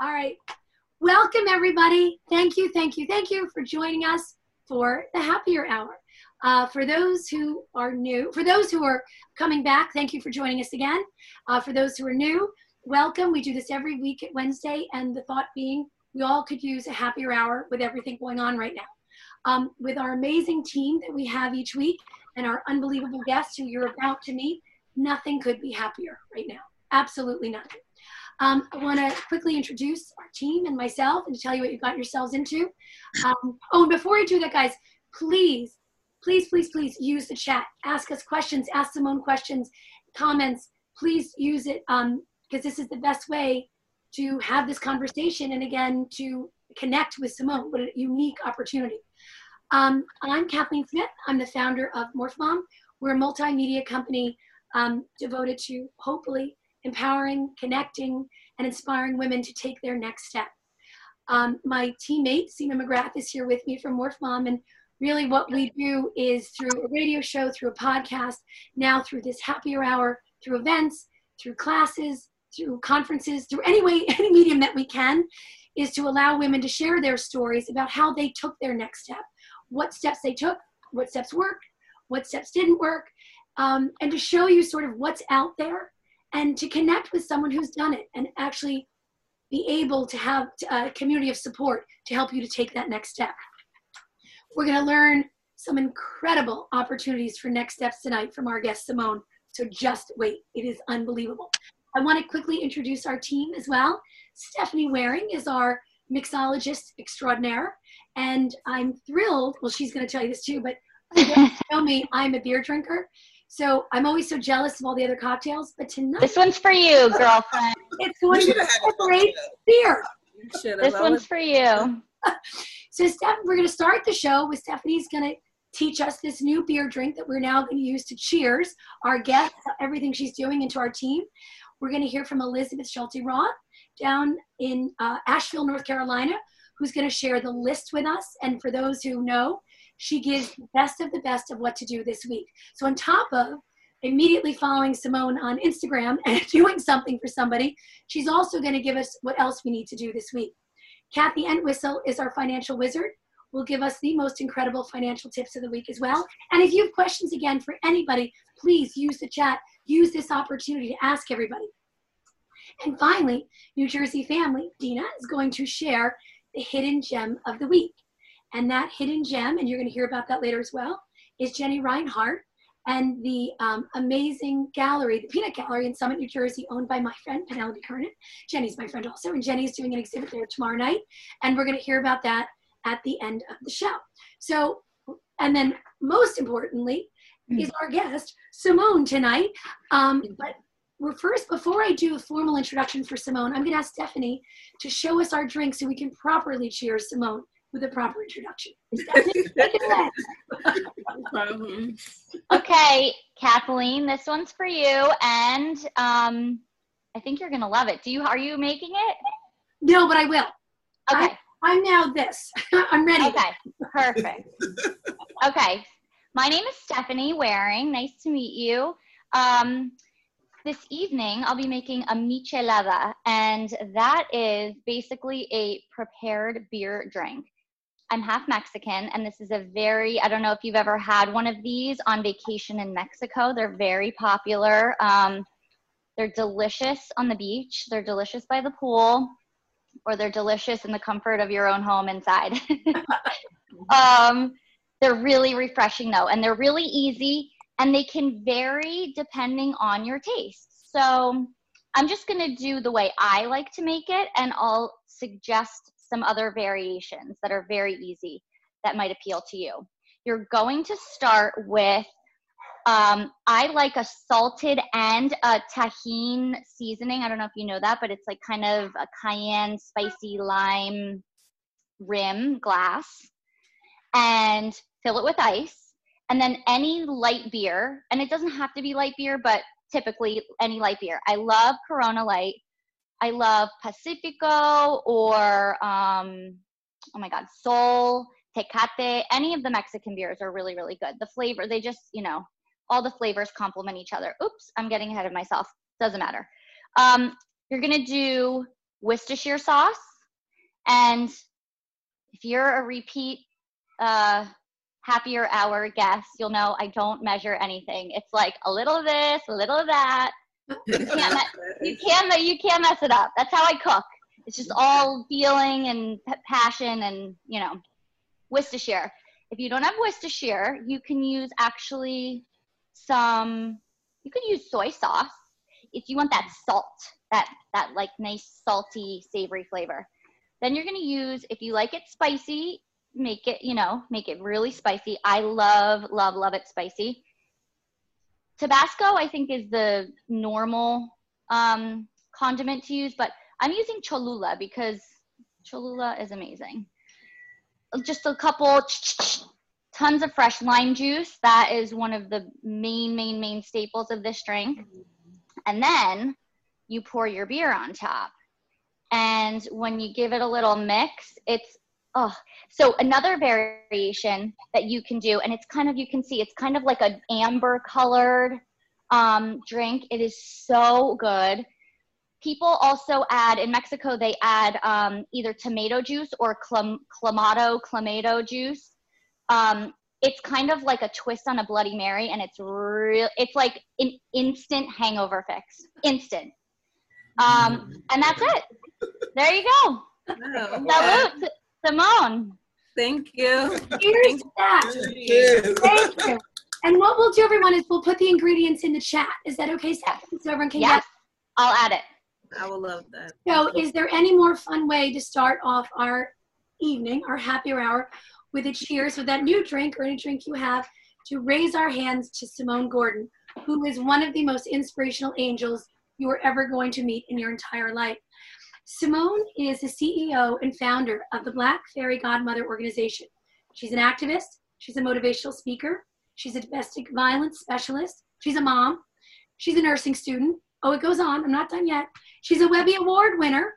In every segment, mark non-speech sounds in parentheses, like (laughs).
All right. Welcome, everybody. Thank you, thank you, thank you for joining us for the Happier Hour. Uh, for those who are new, for those who are coming back, thank you for joining us again. Uh, for those who are new, welcome. We do this every week at Wednesday, and the thought being we all could use a happier hour with everything going on right now. Um, with our amazing team that we have each week and our unbelievable guests who you're about to meet, nothing could be happier right now. Absolutely nothing. Um, I want to quickly introduce our team and myself and tell you what you've got yourselves into. Um, oh, and before I do that, guys, please, please, please, please use the chat. Ask us questions, ask Simone questions, comments. Please use it because um, this is the best way to have this conversation and again to connect with Simone. What a unique opportunity. Um, I'm Kathleen Smith. I'm the founder of Morph Mom. We're a multimedia company um, devoted to hopefully empowering, connecting, and inspiring women to take their next step. Um, my teammate, Seema McGrath, is here with me from Morph Mom, and really what we do is through a radio show, through a podcast, now through this happier hour, through events, through classes, through conferences, through any way, (laughs) any medium that we can, is to allow women to share their stories about how they took their next step, what steps they took, what steps worked, what steps didn't work, um, and to show you sort of what's out there and to connect with someone who's done it and actually be able to have uh, a community of support to help you to take that next step. We're going to learn some incredible opportunities for next steps tonight from our guest Simone. So just wait, it is unbelievable. I want to quickly introduce our team as well. Stephanie Waring is our mixologist extraordinaire, and I'm thrilled. Well, she's going to tell you this too, but (laughs) tell me I'm a beer drinker. So I'm always so jealous of all the other cocktails, but tonight this one's for you, (laughs) girlfriend. it's going to be a great beer. This one's for you. (laughs) so Steph, we're going to start the show with Stephanie's going to teach us this new beer drink that we're now going to use to cheers our guests, everything she's doing, into our team. We're going to hear from Elizabeth Schulte Roth down in uh, Asheville, North Carolina, who's going to share the list with us. And for those who know, she gives the best of the best of what to do this week. So, on top of immediately following Simone on Instagram (laughs) and doing something for somebody, she's also going to give us what else we need to do this week. Kathy Entwistle is our financial wizard. Will give us the most incredible financial tips of the week as well. And if you have questions again for anybody, please use the chat. Use this opportunity to ask everybody. And finally, New Jersey family, Dina is going to share the hidden gem of the week. And that hidden gem, and you're going to hear about that later as well, is Jenny Reinhardt and the um, amazing gallery, the Peanut Gallery in Summit, New Jersey, owned by my friend Penelope Kernan. Jenny's my friend also, and Jenny's doing an exhibit there tomorrow night. And we're going to hear about that at the end of the show. So, and then most importantly, mm-hmm. is our guest, Simone, tonight. Um, but we're first, before I do a formal introduction for Simone, I'm going to ask Stephanie to show us our drink so we can properly cheer Simone with a proper introduction. (laughs) (laughs) okay, Kathleen, this one's for you, and um, I think you're gonna love it. Do you? Are you making it? No, but I will. Okay. I, am now this. (laughs) I'm ready. Okay, perfect. okay, my name is Stephanie Waring. Nice to meet you. Um, this evening I'll be making a michelada, and that is basically a prepared beer drink. I'm half Mexican, and this is a very, I don't know if you've ever had one of these on vacation in Mexico. They're very popular. Um, they're delicious on the beach, they're delicious by the pool, or they're delicious in the comfort of your own home inside. (laughs) um, they're really refreshing, though, and they're really easy, and they can vary depending on your taste. So, I'm just going to do the way I like to make it, and I'll suggest some other variations that are very easy that might appeal to you. You're going to start with, um, I like a salted and a Tajín seasoning. I don't know if you know that, but it's like kind of a cayenne, spicy lime rim glass. And fill it with ice. And then any light beer, and it doesn't have to be light beer, but typically any light beer. I love Corona Light. I love Pacifico or um, oh my God, Sol, Tecate. Any of the Mexican beers are really, really good. The flavor, they just, you know, all the flavors complement each other. Oops, I'm getting ahead of myself. Doesn't matter. Um, you're gonna do Worcestershire sauce. And if you're a repeat uh, happier hour guest, you'll know I don't measure anything. It's like a little of this, a little of that. You can't, you (laughs) can't, you can't mess it up. That's how I cook. It's just all feeling and passion and, you know, Worcestershire. If you don't have Worcestershire, you can use actually some, you could use soy sauce if you want that salt, that, that like nice salty, savory flavor. Then you're gonna use, if you like it spicy, make it, you know, make it really spicy. I love, love, love it spicy. Tabasco, I think, is the normal um, condiment to use, but I'm using Cholula because Cholula is amazing. Just a couple, tons of fresh lime juice. That is one of the main, main, main staples of this drink. And then you pour your beer on top. And when you give it a little mix, it's oh so another variation that you can do and it's kind of you can see it's kind of like an amber colored um, drink. It is so good. People also add in mexico they add um, either tomato juice or clam- clamato clamato juice. Um, it's kind of like a twist on a bloody mary and it's real it's like an instant hangover fix. Instant. Um, and that's it. There you go. Salute, Simone. Thank you. Here's that. Thank you. And what we'll do, everyone, is we'll put the ingredients in the chat. Is that okay, Stephanie? So everyone can Yes, I'll add it. I will love that. So, is there any more fun way to start off our evening, our happier hour, with a cheers with that new drink or any drink you have to raise our hands to Simone Gordon, who is one of the most inspirational angels you are ever going to meet in your entire life. Simone is the CEO and founder of the Black Fairy Godmother organization. She's an activist, she's a motivational speaker, she's a domestic violence specialist, she's a mom, she's a nursing student. Oh, it goes on, I'm not done yet. She's a Webby Award winner.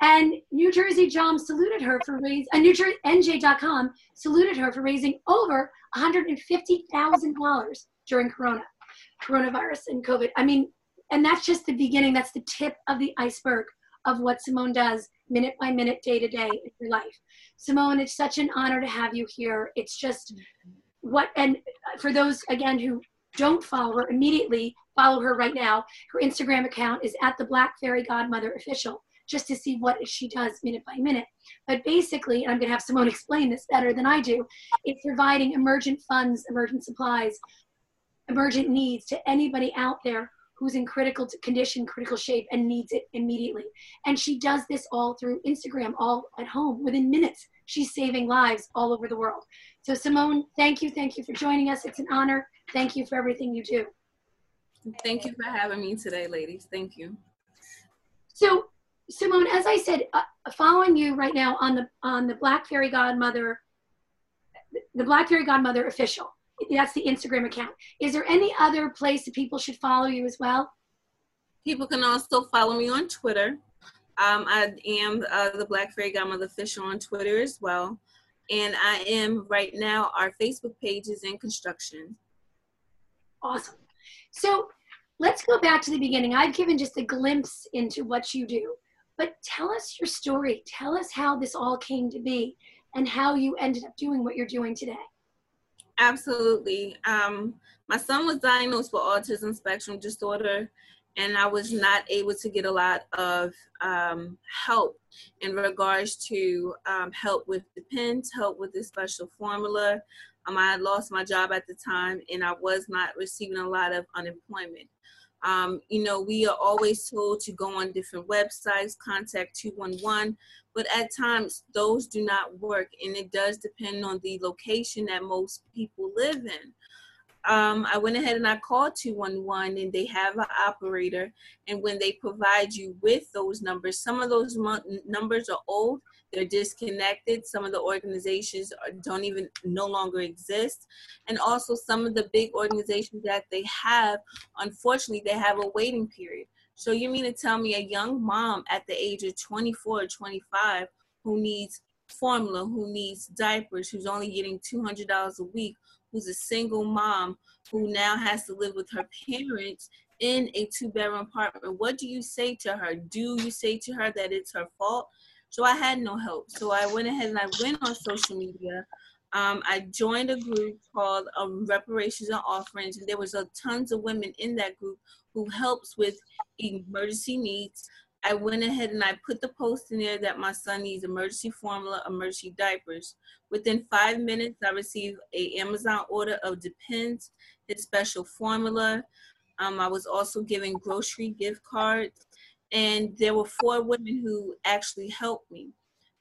And New Jersey Jom saluted her for raising, uh, New Jersey, NJ.com saluted her for raising over $150,000 during Corona, coronavirus and COVID. I mean, and that's just the beginning. That's the tip of the iceberg of what Simone does minute by minute, day to day in your life. Simone, it's such an honor to have you here. It's just what, and for those again who don't follow her immediately, follow her right now. Her Instagram account is at the Black Fairy Godmother Official, just to see what she does minute by minute. But basically, and I'm going to have Simone (laughs) explain this better than I do, it's providing emergent funds, emergent supplies, emergent needs to anybody out there who's in critical condition, critical shape, and needs it immediately. And she does this all through Instagram, all at home within minutes. She's saving lives all over the world. So, Simone, thank you. Thank you for joining us. It's an honor. Thank you for everything you do. Thank you for having me today, ladies. Thank you. So, Simone, as I said, uh, following you right now on the on the Black Fairy Godmother, the Black Fairy Godmother official. That's the Instagram account. Is there any other place that people should follow you as well? People can also follow me on Twitter. Um, I am uh, the Black Fairy Godmother official on Twitter as well. And I am right now, our Facebook page is in construction. Awesome. So let's go back to the beginning. I've given just a glimpse into what you do, but tell us your story. Tell us how this all came to be and how you ended up doing what you're doing today. Absolutely. Um, my son was diagnosed with autism spectrum disorder, and I was not able to get a lot of um, help in regards to um, help with the pens, help with the special formula. Um, I lost my job at the time, and I was not receiving a lot of unemployment. Um, you know, we are always told to go on different websites, contact 211, but at times those do not work, and it does depend on the location that most people live in. Um, I went ahead and I called 211, and they have an operator. And when they provide you with those numbers, some of those numbers are old, they're disconnected. Some of the organizations are, don't even no longer exist, and also some of the big organizations that they have, unfortunately, they have a waiting period. So you mean to tell me a young mom at the age of 24 or 25 who needs formula who needs diapers, who's only getting $200 a week, who's a single mom who now has to live with her parents in a two bedroom apartment. What do you say to her? Do you say to her that it's her fault? So I had no help. So I went ahead and I went on social media. Um, I joined a group called um, Reparations and Offerings, and there was a, tons of women in that group who helps with emergency needs. I went ahead and I put the post in there that my son needs emergency formula, emergency diapers. Within five minutes, I received a Amazon order of Depends, his special formula. Um, I was also giving grocery gift cards, and there were four women who actually helped me.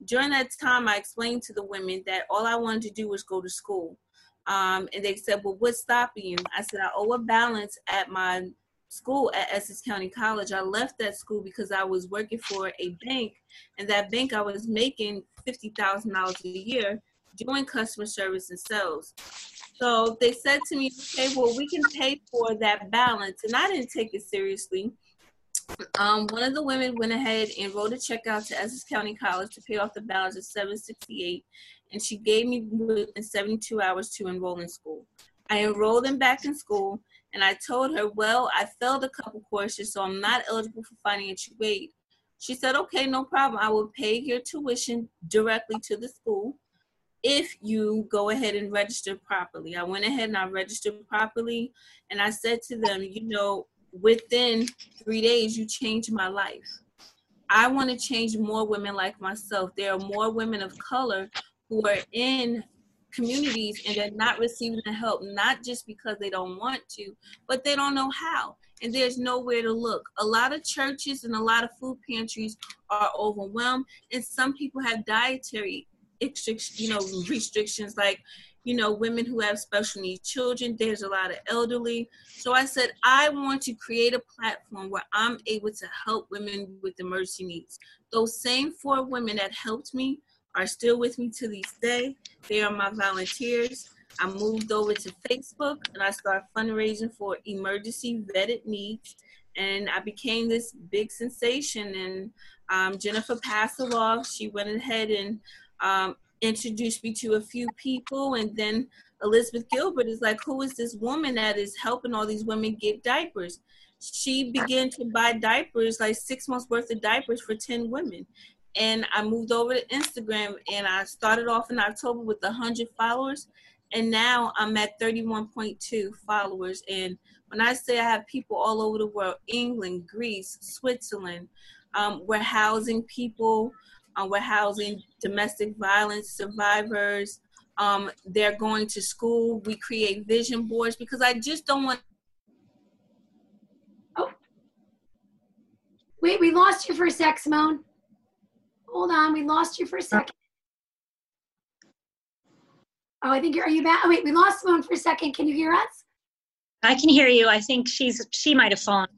During that time, I explained to the women that all I wanted to do was go to school. Um, and they said, Well, what's stopping you? I said, I owe a balance at my school at Essex County College. I left that school because I was working for a bank, and that bank I was making $50,000 a year doing customer service and sales. So they said to me, okay, well, we can pay for that balance. And I didn't take it seriously. Um, one of the women went ahead and wrote a check out to Essex County College to pay off the balance of 768 and she gave me within 72 hours to enroll in school. I enrolled them back in school and I told her, well, I failed a couple courses, so I'm not eligible for financial aid. She said, okay, no problem. I will pay your tuition directly to the school if you go ahead and register properly. I went ahead and I registered properly, and I said to them, you know, within three days, you changed my life. I want to change more women like myself. There are more women of color who are in communities and they're not receiving the help, not just because they don't want to, but they don't know how. And there's nowhere to look. A lot of churches and a lot of food pantries are overwhelmed, and some people have dietary you know restrictions like you know women who have special needs children there's a lot of elderly so i said i want to create a platform where i'm able to help women with emergency needs those same four women that helped me are still with me to this day. They are my volunteers. I moved over to facebook and i started fundraising for emergency vetted needs. And i became this big sensation. And um, jennifer Pastiloff, she went ahead and um, introduced me to a few people, and then Elizabeth Gilbert is like, who is this woman that is helping all these women get diapers? She began to buy diapers, like six months worth of diapers for 10 women. And I moved over to Instagram and I started off in October with 100 followers. And now I'm at 31.2 followers. And when I say I have people all over the world England, Greece, Switzerland, um, we're housing people um, we're housing domestic violence survivors. Um, they're going to school. We create vision boards because I just don't want. Oh, wait, we lost you for a sec, Simone. Hold on, we lost you for a second. Oh, I think you're. Are you back? Oh, wait, we lost Simone for a second. Can you hear us? I can hear you. I think she's she might have fallen.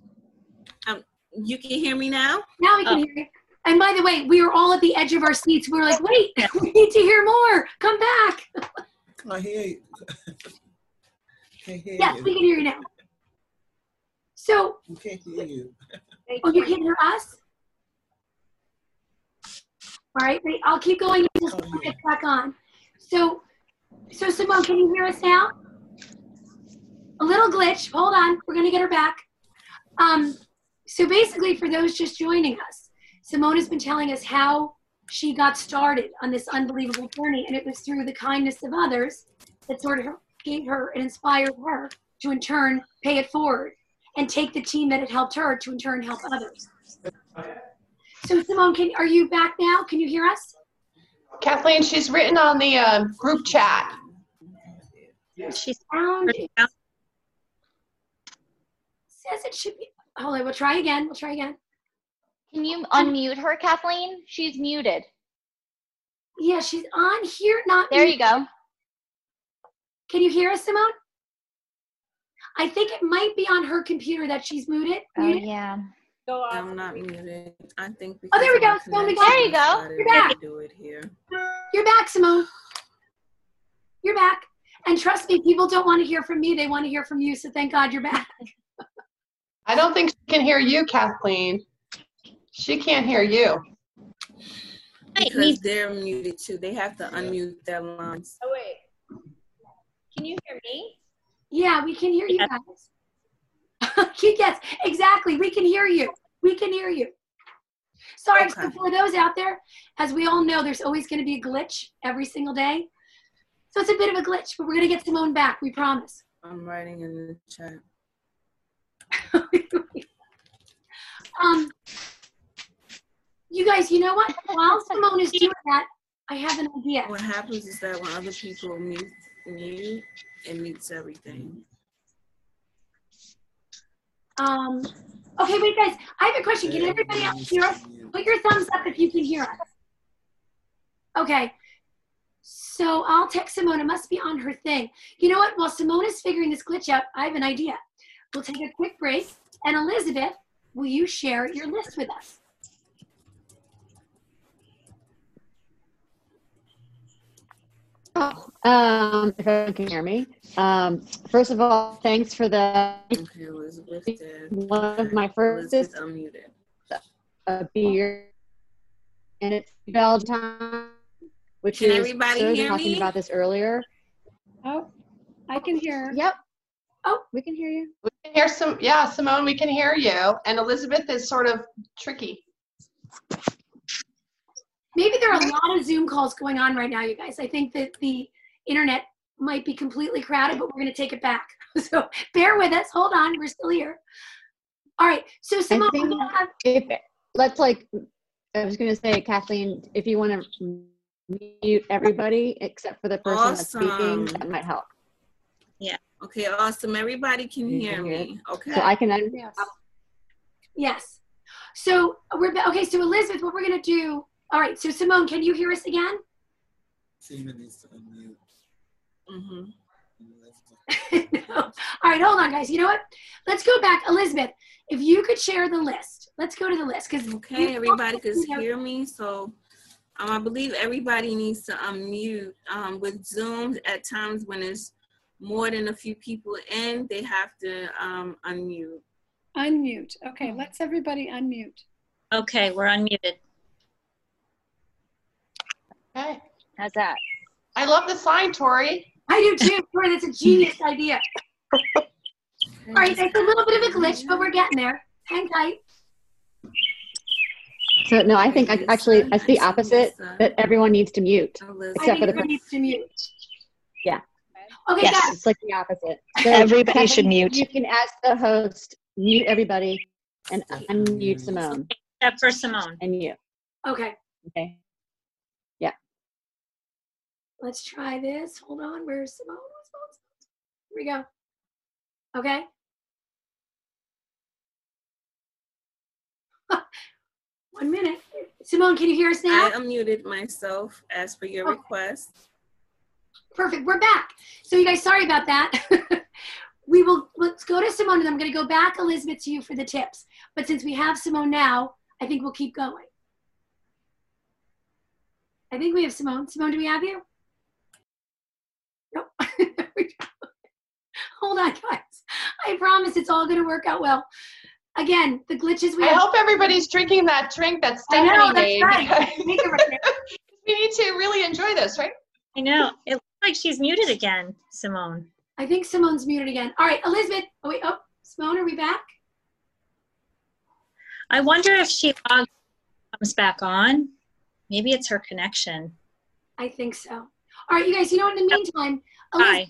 Um, you can hear me now. Now we can oh. hear you. And by the way, we were all at the edge of our seats. We were like, wait, we need to hear more. Come back. I hear you. (laughs) can't hear yes, you. we can hear you now. So. We can't hear you. Oh, you can't hear us? All right, wait, I'll keep going until oh, yeah. back on. So, so Simone, can you hear us now? A little glitch. Hold on, we're gonna get her back. Um, so basically, for those just joining us, Simone has been telling us how she got started on this unbelievable journey, and it was through the kindness of others that sort of gave her and inspired her to in turn pay it forward and take the team that had helped her to in turn help others. So Simone, can, are you back now? Can you hear us? Kathleen, she's written on the uh, group chat. She's found says it should be. Hold on, we'll try again. We'll try again. Can you unmute her, Kathleen? She's muted. Yeah, she's on here, not There you go. Can you hear us, Simone? I think it might be on her computer that she's muted. Oh, muted. yeah. I'm not muted. I think. Oh, there we go. Simone, there you go. You're back. Do it here. You're back, Simone. You're back. And trust me, people don't want to hear from me. They want to hear from you. So thank God you're back. I don't think she can hear you, Kathleen. She can't hear you. Right, because they're muted too. They have to unmute their lines. Oh wait. Can you hear me? Yeah, we can hear you guys. (laughs) yes, exactly. We can hear you. We can hear you. Sorry, so for those out there, as we all know, there's always going to be a glitch every single day. So it's a bit of a glitch, but we're going to get Simone back. We promise. I'm writing in the chat. (laughs) um, you guys, you know what? While Simone is doing that, I have an idea. What happens is that when other people mute, mute, it mutes everything. Um, okay, wait, guys. I have a question. Can everybody else hear us? Put your thumbs up if you can hear us. Okay. So I'll text Simone. It must be on her thing. You know what? While Simone is figuring this glitch out, I have an idea. We'll take a quick break. And Elizabeth, will you share your list with us? Um, if everyone can hear me. Um, first of all, thanks for the Okay, Elizabeth did. one of my first Elizabeth unmuted. uh, beer, and it's Belgium, which Can is everybody so we were hear talking me? about this earlier. Oh, I can hear. Yep. Oh. we can hear you. We can hear some, yeah, Simone, we can hear you. And Elizabeth is sort of tricky. Maybe there are a lot of Zoom calls going on right now, you guys. I think that the internet might be completely crowded, but we're going to take it back. (laughs) So bear with us. Hold on. We're still here. All right. So Simone, think- have, If let's like, I was going to say, Kathleen, if you want to mute everybody except for the person that's speaking, that might help. Yeah. Okay, awesome. Everybody can You hear can hear me. Okay. So I can un- yes. Yes. So we're okay. So Elizabeth, what we're going to do. All right. So Simone, can you hear us again? Simone needs to unmute. Mhm. (laughs) no. All right. Hold on, guys. You know what? Let's go back. Elizabeth, if you could share the list. Let's go to the list because Okay, everybody can hear me. So um, I believe everybody needs to unmute. Um, with Zoom, at times when there's more than a few people in, they have to um, unmute. Unmute. Okay, let's everybody unmute. Okay, we're unmuted. Okay. How's that? I love the sign, Tori. I do too. Tori, that's a genius idea. (laughs) All right. That's a little bit of a glitch, but we're getting there. Hang tight. So no, I think I, actually it's the opposite that everyone needs to mute. Oh, Elizabeth. Except think for the everybody needs to mute. Yeah. Okay, Yes. guys. It's like the opposite. So, (laughs) Everybody should mute. You can ask the host mute everybody and unmute Simone Except for Simone. and you. Okay. Okay. Let's try this. Hold on. Where's Simone? Where's Simone? Here we go. Okay. (laughs) One minute. Simone, can you hear us now? I unmuted myself as per your Okay. request. Perfect. We're back. So you guys, sorry about that. (laughs) we will let's go to Simone and I'm gonna go back, Elizabeth, to you for the tips. But since we have Simone now, I think we'll keep going. I think we have Simone. Simone, do we have you? Nope. (laughs) Hold on, guys. I promise it's all gonna work out well. Again, the glitches we I have. hope everybody's drinking that drink that I know, Stephanie that's made. right. Make it right there. (laughs) we need to really enjoy this, right? I know. It looks like she's muted again, Simone. I think Simone's muted again. All right, Elizabeth. Oh wait, oh, Simone, are we back? I wonder if she comes back on. Maybe it's her connection. I think so. All right, you guys, you know, in the meantime, Elizabeth,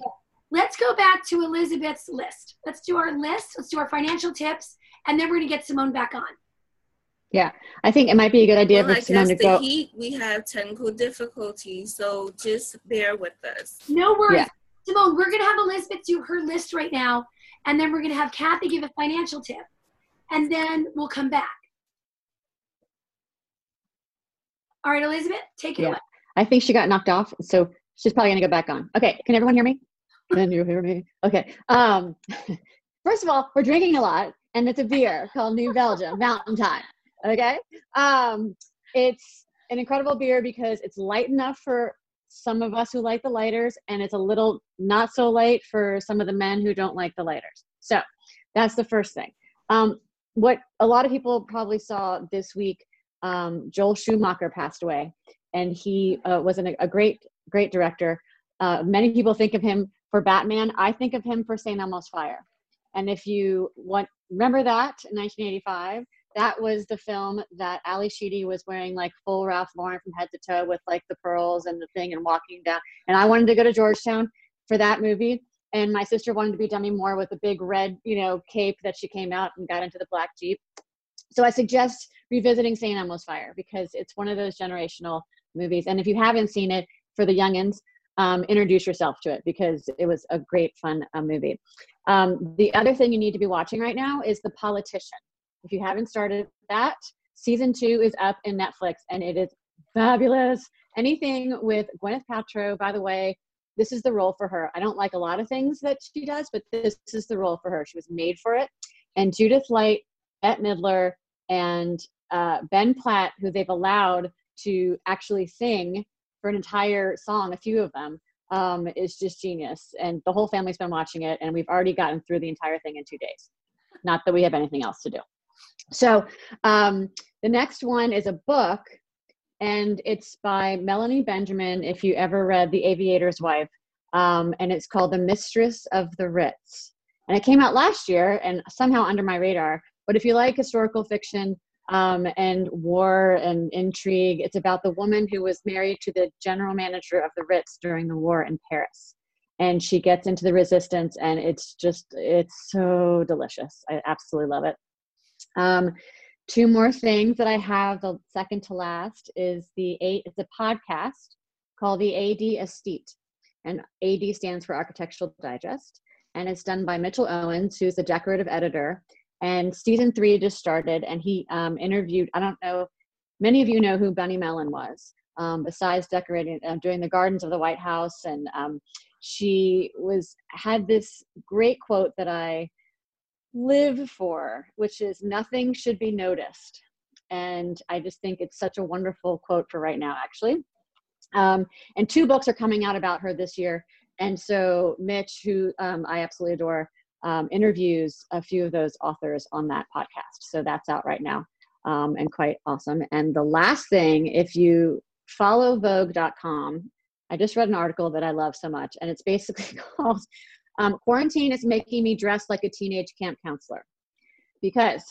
let's go back to Elizabeth's list. Let's do our list. Let's do our financial tips, and then we're going to get Simone back on. Yeah, I think it might be a good idea Well, for I Simone guess to the go. heat, we have technical difficulties, so just bear with us. No worries. Yeah. Simone, we're going to have Elizabeth do her list right now, and then we're going to have Kathy give a financial tip, and then we'll come back. All right, Elizabeth, take it Yeah. away. I think she got knocked off, so she's probably gonna go back on. Okay, can everyone hear me? Can you hear me? Okay. Um, (laughs) first of all, we're drinking a lot, and it's a beer called New Belgium Mountain Time. Okay. Um, it's an incredible beer because it's light enough for some of us who like the lighters, and it's a little not so light for some of the men who don't like the lighters. So that's the first thing. Um, what a lot of people probably saw this week, um, Joel Schumacher passed away and he uh, was an, a great great director. Uh, many people think of him for Batman. I think of him for St. Elmo's Fire. And if you want, remember that in 1985, that was the film that Ally Sheedy was wearing like full Ralph Lauren from head to toe with like the pearls and the thing and walking down. And I wanted to go to Georgetown for that movie. And my sister wanted to be Demi Moore with a big red, you know, cape that she came out and got into the black Jeep. So I suggest revisiting St. Elmo's Fire because it's one of those generational movies. And if you haven't seen it for the youngins, um, introduce yourself to it because it was a great, fun uh, movie. Um, the other thing you need to be watching right now is The Politician. If you haven't started that, season two is up in Netflix and it is fabulous. Anything with Gwyneth Paltrow, by the way, this is the role for her. I don't like a lot of things that she does, but this is the role for her. She was made for it. And Judith Light, Bette Midler, and uh, Ben Platt, who they've allowed to actually sing for an entire song, a few of them, um, is just genius. And the whole family's been watching it, and we've already gotten through the entire thing in two days. Not that we have anything else to do. So um, the next one is a book, and it's by Melanie Benjamin. If you ever read The Aviator's Wife, um, and it's called The Mistress of the Ritz. And it came out last year and somehow under my radar. But if you like historical fiction, um, and war and intrigue. It's about the woman who was married to the general manager of the Ritz during the war in Paris. And she gets into the resistance, and it's just, it's so delicious. I absolutely love it. Um, two more things that I have, the second to last, is the eight, it's a podcast called the AD Aesthete. And AD stands for Architectural Digest. And it's done by Mitchell Owens, who's the decorative editor and season three just started and he um, interviewed i don't know many of you know who bunny mellon was um, besides decorating uh, doing the gardens of the white house. And um, she was had this great quote that i live for which is nothing should be noticed. And i just think it's such a wonderful quote for right now actually. Um, and two books are coming out about her this year. And so mitch who um, i absolutely adore um, interviews a few of those authors on that podcast. So that's out right now um, and quite awesome. And the last thing, if you follow Vogue.com, I just read an article that I love so much, and it's basically (laughs) called um, Quarantine is Making Me Dress Like a Teenage Camp Counselor. Because,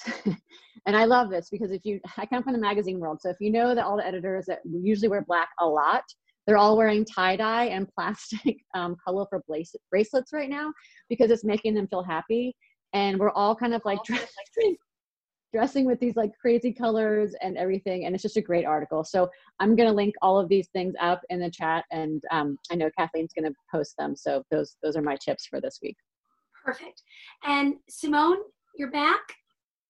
(laughs) and I love this because if you, I come from the magazine world, so if you know that all the editors that usually wear black a lot, they're all wearing tie dye and plastic (laughs) um, colorful bracelets right now because it's making them feel happy. And we're all kind of like dressing, (laughs) dressing with these like crazy colors and everything. And it's just a great article. So I'm going to link all of these things up in the chat. And um, I know Kathleen's going to post them. So those, those are my tips for this week. Perfect. And Simone, you're back?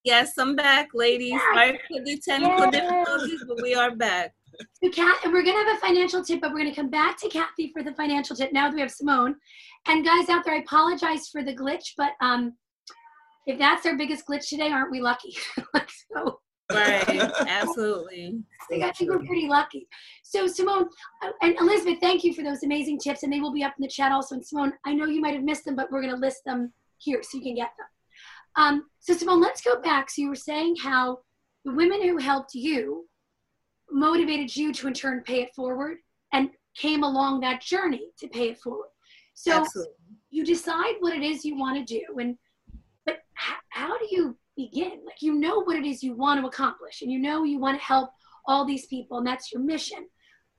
Yes, I'm back, ladies. Sorry for the technical difficulties, but we are back. So Kat, and we're gonna have a financial tip, but we're gonna come back to Kathy for the financial tip now that we have Simone. And guys out there, I apologize for the glitch, but um, if that's our biggest glitch today, aren't we lucky? (laughs) so, right, (laughs) absolutely. I think we're pretty lucky. So Simone uh, and Elizabeth, thank you for those amazing tips, and they will be up in the chat also. And Simone, I know you might have missed them, but we're gonna list them here so you can get them. Um, so Simone, let's go back. So you were saying how the women who helped you motivated you to in turn pay it forward and came along that journey to pay it forward. So Absolutely. you decide what it is you want to do and but h- how do you begin? Like you know what it is you want to accomplish and you know you want to help all these people and that's your mission.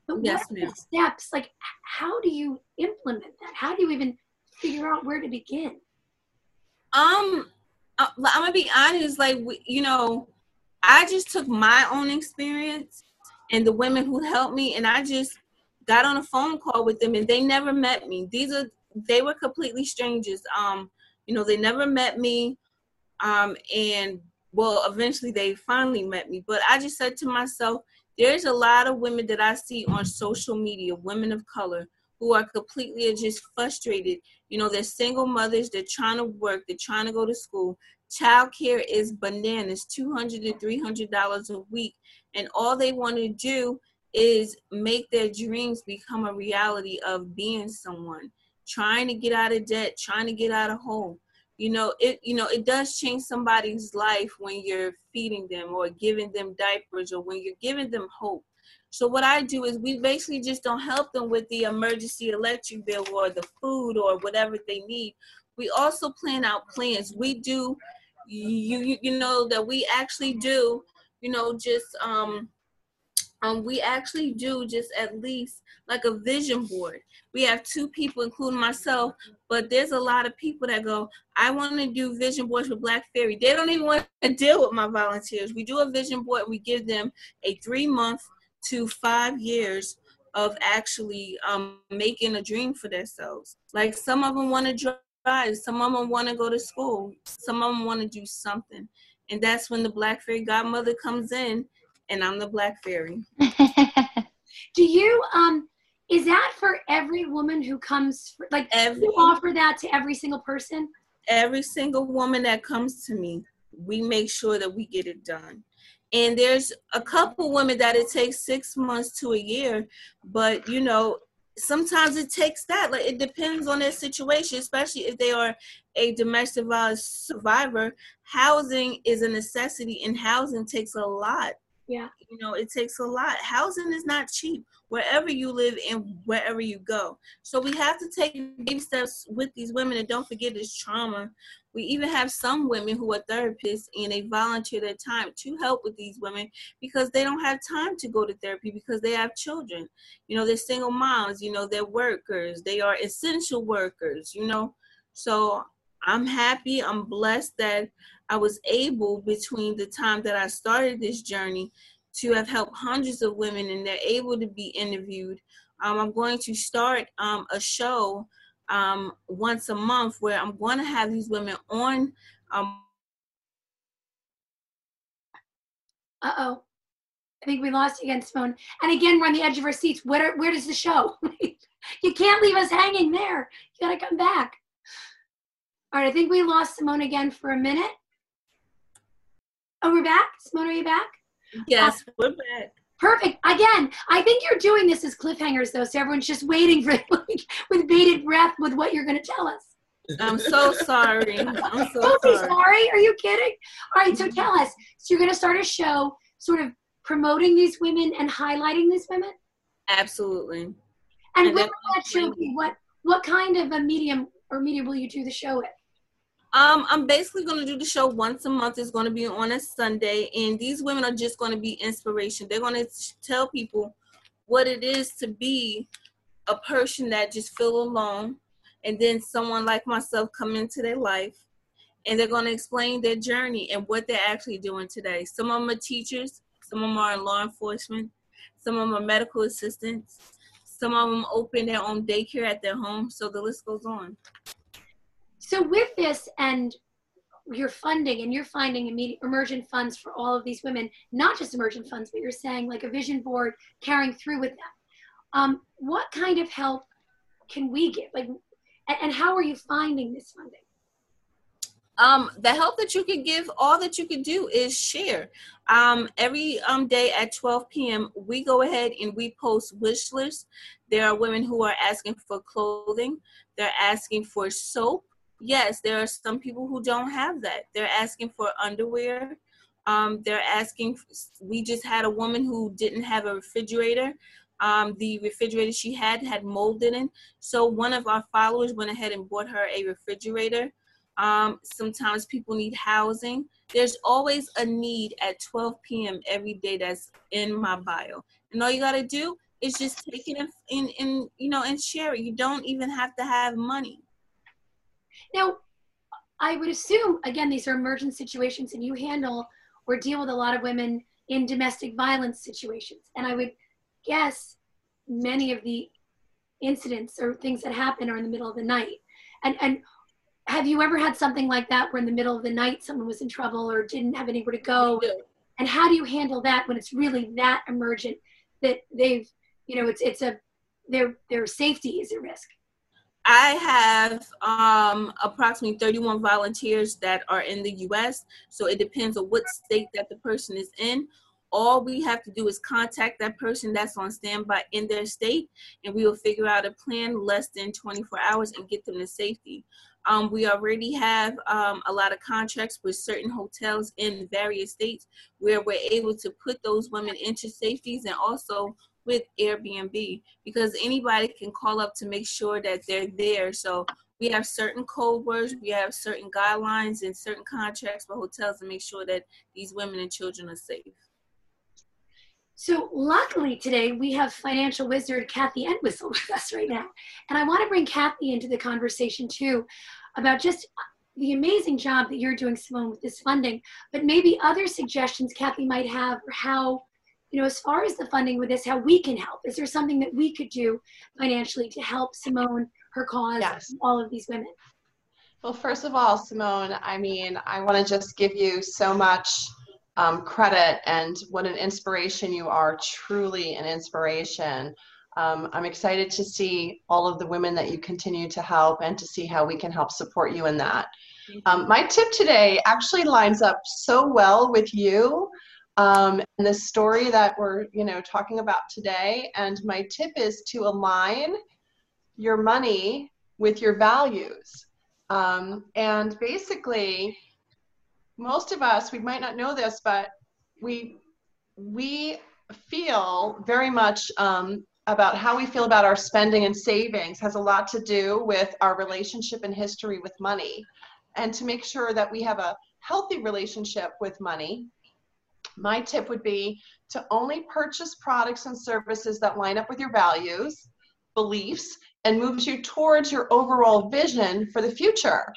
But yes, what are the steps? Like how do you implement that? How do you even figure out where to begin? Um uh, I'm gonna be honest, like you know, I just took my own experience and the women who helped me and I just got on a phone call with them and they never met me. These are they were completely strangers. Um, you know, they never met me. Um, and well, eventually they finally met me. But I just said to myself, there's a lot of women that I see on social media, women of color, who are completely just frustrated. You know, they're single mothers, they're trying to work, they're trying to go to school. Childcare is bananas, 200 to $300 a week and all they want to do is make their dreams become a reality of being someone trying to get out of debt trying to get out of home you know it you know it does change somebody's life when you're feeding them or giving them diapers or when you're giving them hope So what I do is we basically just don't help them with the emergency electric bill or the food or whatever they need. We also plan out plans. We do you you, you know that we actually do, you know, just um um we actually do just at least like a vision board. We have two people, including myself, but there's a lot of people that go, I want to do vision boards with Black Fairy. They don't even want to deal with my volunteers. We do a vision board, we give them a three month to five years of actually um, making a dream for themselves. Like some of them want to some of them want to go to school, some of them want to do something. And that's when the Black Fairy Godmother comes in, and I'm the Black Fairy. (laughs) Do you um is that for every woman who comes for, like Every you offer that to every single person? every single woman that comes to me, we make sure that we get it done. And there's a couple women that it takes six months to a year, but you know, sometimes it takes that. Like it depends on their situation, especially if they are a domestic violence survivor. Housing is a necessity, and housing takes a lot. Yeah. You know, it takes a lot. Housing is not cheap wherever you live and wherever you go. So we have to take baby steps with these women and don't forget this trauma. We even have some women who are therapists and they volunteer their time to help with these women because they don't have time to go to therapy because they have children. You know, they're single moms, you know, they're workers, they are essential workers, you know. So I'm happy, I'm blessed that I was able between the time that I started this journey to have helped hundreds of women and they're able to be interviewed. Um, I'm going to start um, a show um, once a month where I'm going to have these women on. Um, Uh oh. I think we lost again, Simone. And again, we're on the edge of our seats. Where where does the show? (laughs) you can't leave us hanging there. You gotta come back. All right, I think we lost Simone again for a minute. Oh, we're back? Simone, are you back? yes, we're back. Perfect. Again, I think you're doing this as cliffhangers though, so everyone's just waiting for (laughs) like with bated breath with what you're gonna tell us. I'm so sorry. I'm so Don't be sorry. sorry. Are you kidding? All right, so mm-hmm. tell us. So you're gonna start a show sort of promoting these women and highlighting these women? Absolutely. And, And what will that show be? What what kind of a medium or media will you do the show with? Um, I'm basically going to do the show once a month. It's going to be on a Sunday, and these women are just going to be inspiration. They're going to tell people what it is to be a person that just feel alone, and then someone like myself come into their life, and they're going to explain their journey and what they're actually doing today. Some of them are teachers, some of them are in law enforcement, some of them are medical assistants, some of them open their own daycare at their home. So the list goes on. So with this and your funding and you're finding emergent funds for all of these women, not just emergent funds, but you're saying like a vision board carrying through with them. Um, what kind of help can we give? Like, and, and how are you finding this funding? um the help that you can give all that you can do is share um every um day at 12 p.m we go ahead and we post wish lists there are women who are asking for clothing they're asking for soap yes there are some people who don't have that they're asking for underwear um they're asking we just had a woman who didn't have a refrigerator um, the refrigerator she had had mold in it. So one of our followers went ahead and bought her a refrigerator. Um, sometimes people need housing. There's always a need at 12 p.m. every day that's in my bio. And all you got to do is just take it and, and, and, you know, and share it. You don't even have to have money. Now, I would assume, again, these are emergent situations and you handle or deal with a lot of women in domestic violence situations. And I would guess many of the incidents or things that happen are in the middle of the night. And, and have you ever had something like that where in the middle of the night someone was in trouble or didn't have anywhere to go? And how do you handle that when it's really that emergent that they've, you know, it's, it's a, their, their safety is at risk? I have um, approximately 31 volunteers that are in the U.S. So it depends on what state that the person is in. all we have to do is contact that person that's on standby in their state, and we will figure out a plan less than 24 hours and get them to safety. Um, we already have um, a lot of contracts with certain hotels in various states where we're able to put those women into safeties and also with Airbnb because anybody can call up to make sure that they're there. So we have certain code words, we have certain guidelines and certain contracts for hotels to make sure that these women and children are safe. So luckily today we have financial wizard Kathy Entwistle (laughs) with us right now. And I want to bring Kathy into the conversation too about just the amazing job that you're doing, Simone, with this funding, but maybe other suggestions Kathy might have for how, you know, as far as the funding with this, how we can help. Is there something that we could do financially to help Simone, her cause, Yes. all of these women? Well, first of all, Simone, I mean, I want to just give you so much um, credit and what an inspiration you are, truly an inspiration. Um, I'm excited to see all of the women that you continue to help and to see how we can help support you in that. Um, my tip today actually lines up so well with you um, and the story that we're, you know, talking about today. And my tip is to align your money with your values. Um, and basically, most of us, we might not know this, but we we feel very much um, about how we feel about our spending and savings has a lot to do with our relationship and history with money. And to make sure that we have a healthy relationship with money, my tip would be to only purchase products and services that line up with your values, beliefs, and moves you towards your overall vision for the future.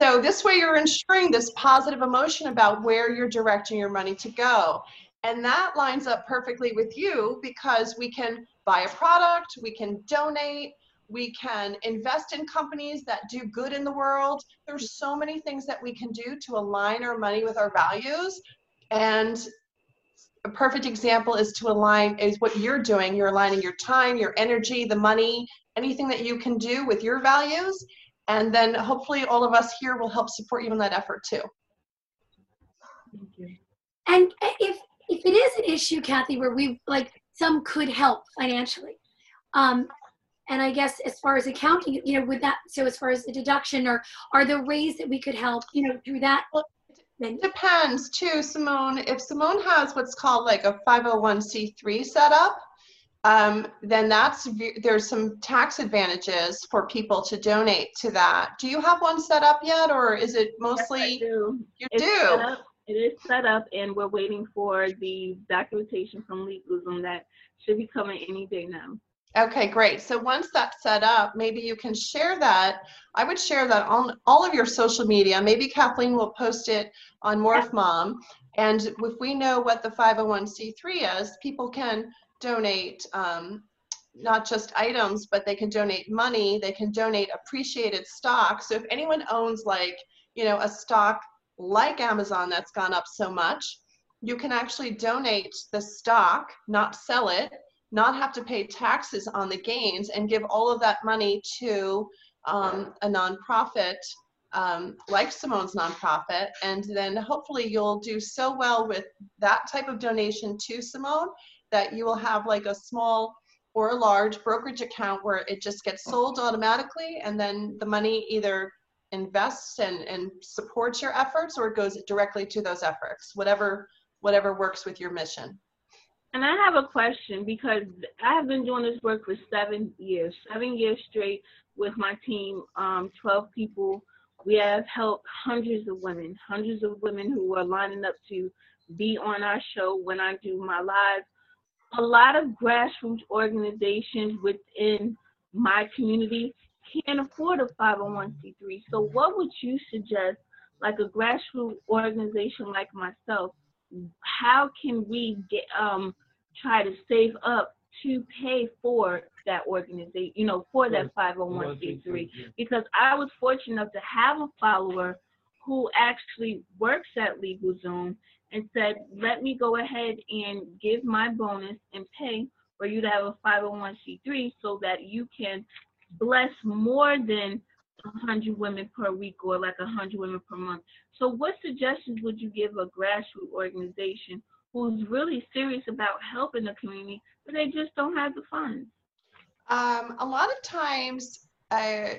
So this way you're ensuring this positive emotion about where you're directing your money to go. And that lines up perfectly with you because we can buy a product, we can donate, we can invest in companies that do good in the world. There's so many things that we can do to align our money with our values. And a perfect example is to align is what you're doing. You're aligning your time, your energy, the money, anything that you can do with your values. And then hopefully all of us here will help support you in that effort too. Thank you. And if if it is an issue, Kathy, where we like some could help financially, um, and I guess as far as accounting, you know, with that, so as far as the deduction, or are there ways that we could help, you know, through that? Then Depends too, Simone. If Simone has what's called like a 501c3 setup, um, then that's there's some tax advantages for people to donate to that. Do you have one set up yet, or is it Yes, I mostly do. you It's do? set up. It is set up, and we're waiting for the documentation from LegalZoom that should be coming any day now. Okay, great. So once that's set up, maybe you can share that. I would share that on all of your social media. Maybe Kathleen will post it on Morph Mom. And if we know what the 501c3 is, people can donate um, not just items, but they can donate money. They can donate appreciated stock. So if anyone owns like, you know, a stock like Amazon that's gone up so much, you can actually donate the stock, not sell it, not have to pay taxes on the gains and give all of that money to um, a nonprofit um, like Simone's nonprofit. And then hopefully you'll do so well with that type of donation to Simone that you will have like a small or a large brokerage account where it just gets sold automatically and then the money either invests and, and supports your efforts or it goes directly to those efforts, whatever whatever works with your mission. And I have a question because I have been doing this work for seven years, seven years straight with my team, um, 12 people. We have helped hundreds of women, hundreds of women who are lining up to be on our show when I do my live. A lot of grassroots organizations within my community can't afford a 501c3. So, what would you suggest, like a grassroots organization like myself? How can we get um, try to save up to pay for that organization, you know, for that 501c3. Because I was fortunate enough to have a follower who actually works at LegalZoom and said, let me go ahead and give my bonus and pay for you to have a 501c3 so that you can bless more than 100 women per week or like 100 women per month. So what suggestions would you give a grassroots organization who's really serious about helping the community, but they just don't have the funds? Um, a lot of times, uh,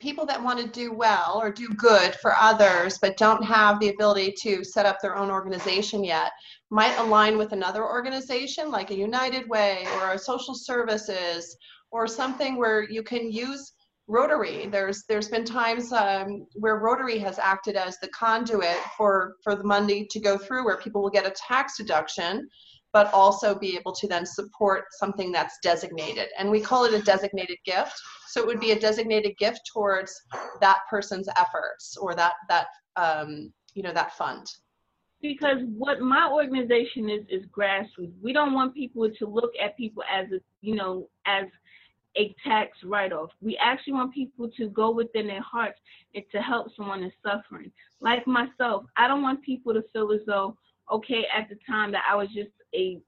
people that want to do well or do good for others but don't have the ability to set up their own organization yet might align with another organization like a United Way or a social services or something where you can use Rotary. There's there's been times um, where Rotary has acted as the conduit for for the money to go through, where people will get a tax deduction, but also be able to then support something that's designated. And we call it a designated gift. So it would be a designated gift towards that person's efforts or that that um, you know that fund because what my organization is is grassroots. We don't want people to look at people as a you know as a tax write-off. We actually want people to go within their hearts and to help someone that's suffering. Like myself, I don't want people to feel as though okay at the time that I was just a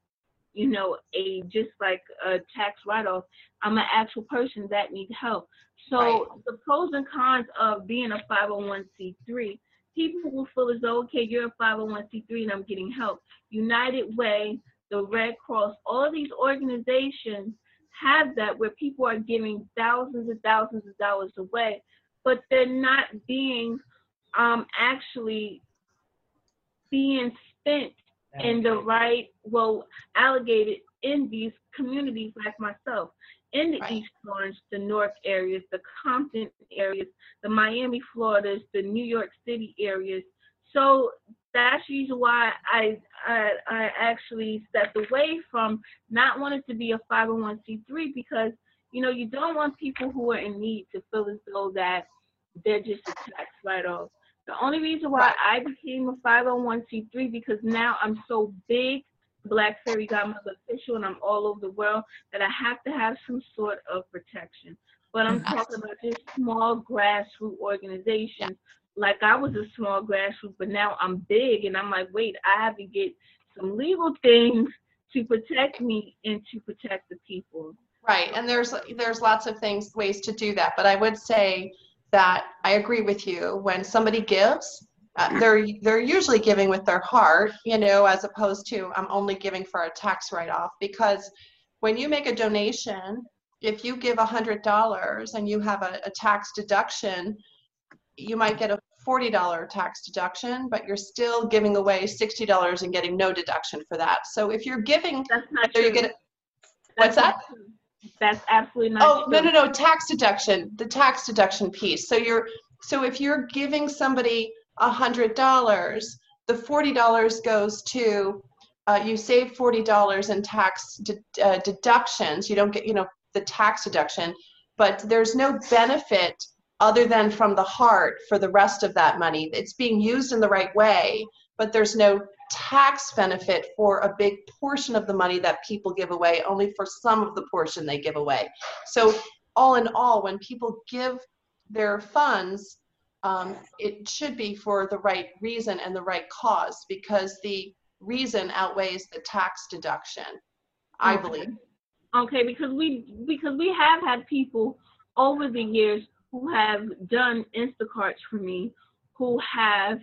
you know a just like a tax write-off. I'm an actual person that needs help. So right. the pros and cons of being a 501c3 people will feel as though, okay, you're a 501c3 and I'm getting help. United Way, the Red Cross, all these organizations have that where people are giving thousands and thousands of dollars away, but they're not being um, actually being spent in the right, well, allocated in these communities like myself in the right. East Orange, the North areas, the Compton areas, the Miami, Floridas, the New York City areas. So that's reason why I, I I actually stepped away from not wanting to be a 501c3 because you know you don't want people who are in need to feel as though that they're just a tax write-off. The only reason why I became a 501c3 because now I'm so big Black Fairy Godmother official and I'm all over the world, that I have to have some sort of protection. But I'm mm-hmm. talking about just small grassroots organizations. Like I was a small grassroots, but now I'm big and I'm like, wait, I have to get some legal things to protect me and to protect the people. Right, and there's there's lots of things ways to do that, but I would say that I agree with you. When somebody gives, uh, they're they're usually giving with their heart, you know, as opposed to I'm only giving for a tax write-off. Because when you make a donation, if you give a hundred dollars and you have a, a tax deduction, you might get a forty dollar tax deduction, but you're still giving away sixty dollars and getting no deduction for that. So if you're giving, that's not true. you get. What's that? That's absolutely not. Oh true. no no no tax deduction the tax deduction piece. So you're so if you're giving somebody $100, the $40 goes to, uh, you save $40 in tax de- uh, deductions. You don't get, you know, the tax deduction, but there's no benefit other than from the heart for the rest of that money. It's being used in the right way, but there's no tax benefit for a big portion of the money that people give away, only for some of the portion they give away. So, all in all, when people give their funds, um, it should be for the right reason and the right cause because the reason outweighs the tax deduction i okay. believe okay because we because we have had people over the years who have done instacarts for me who have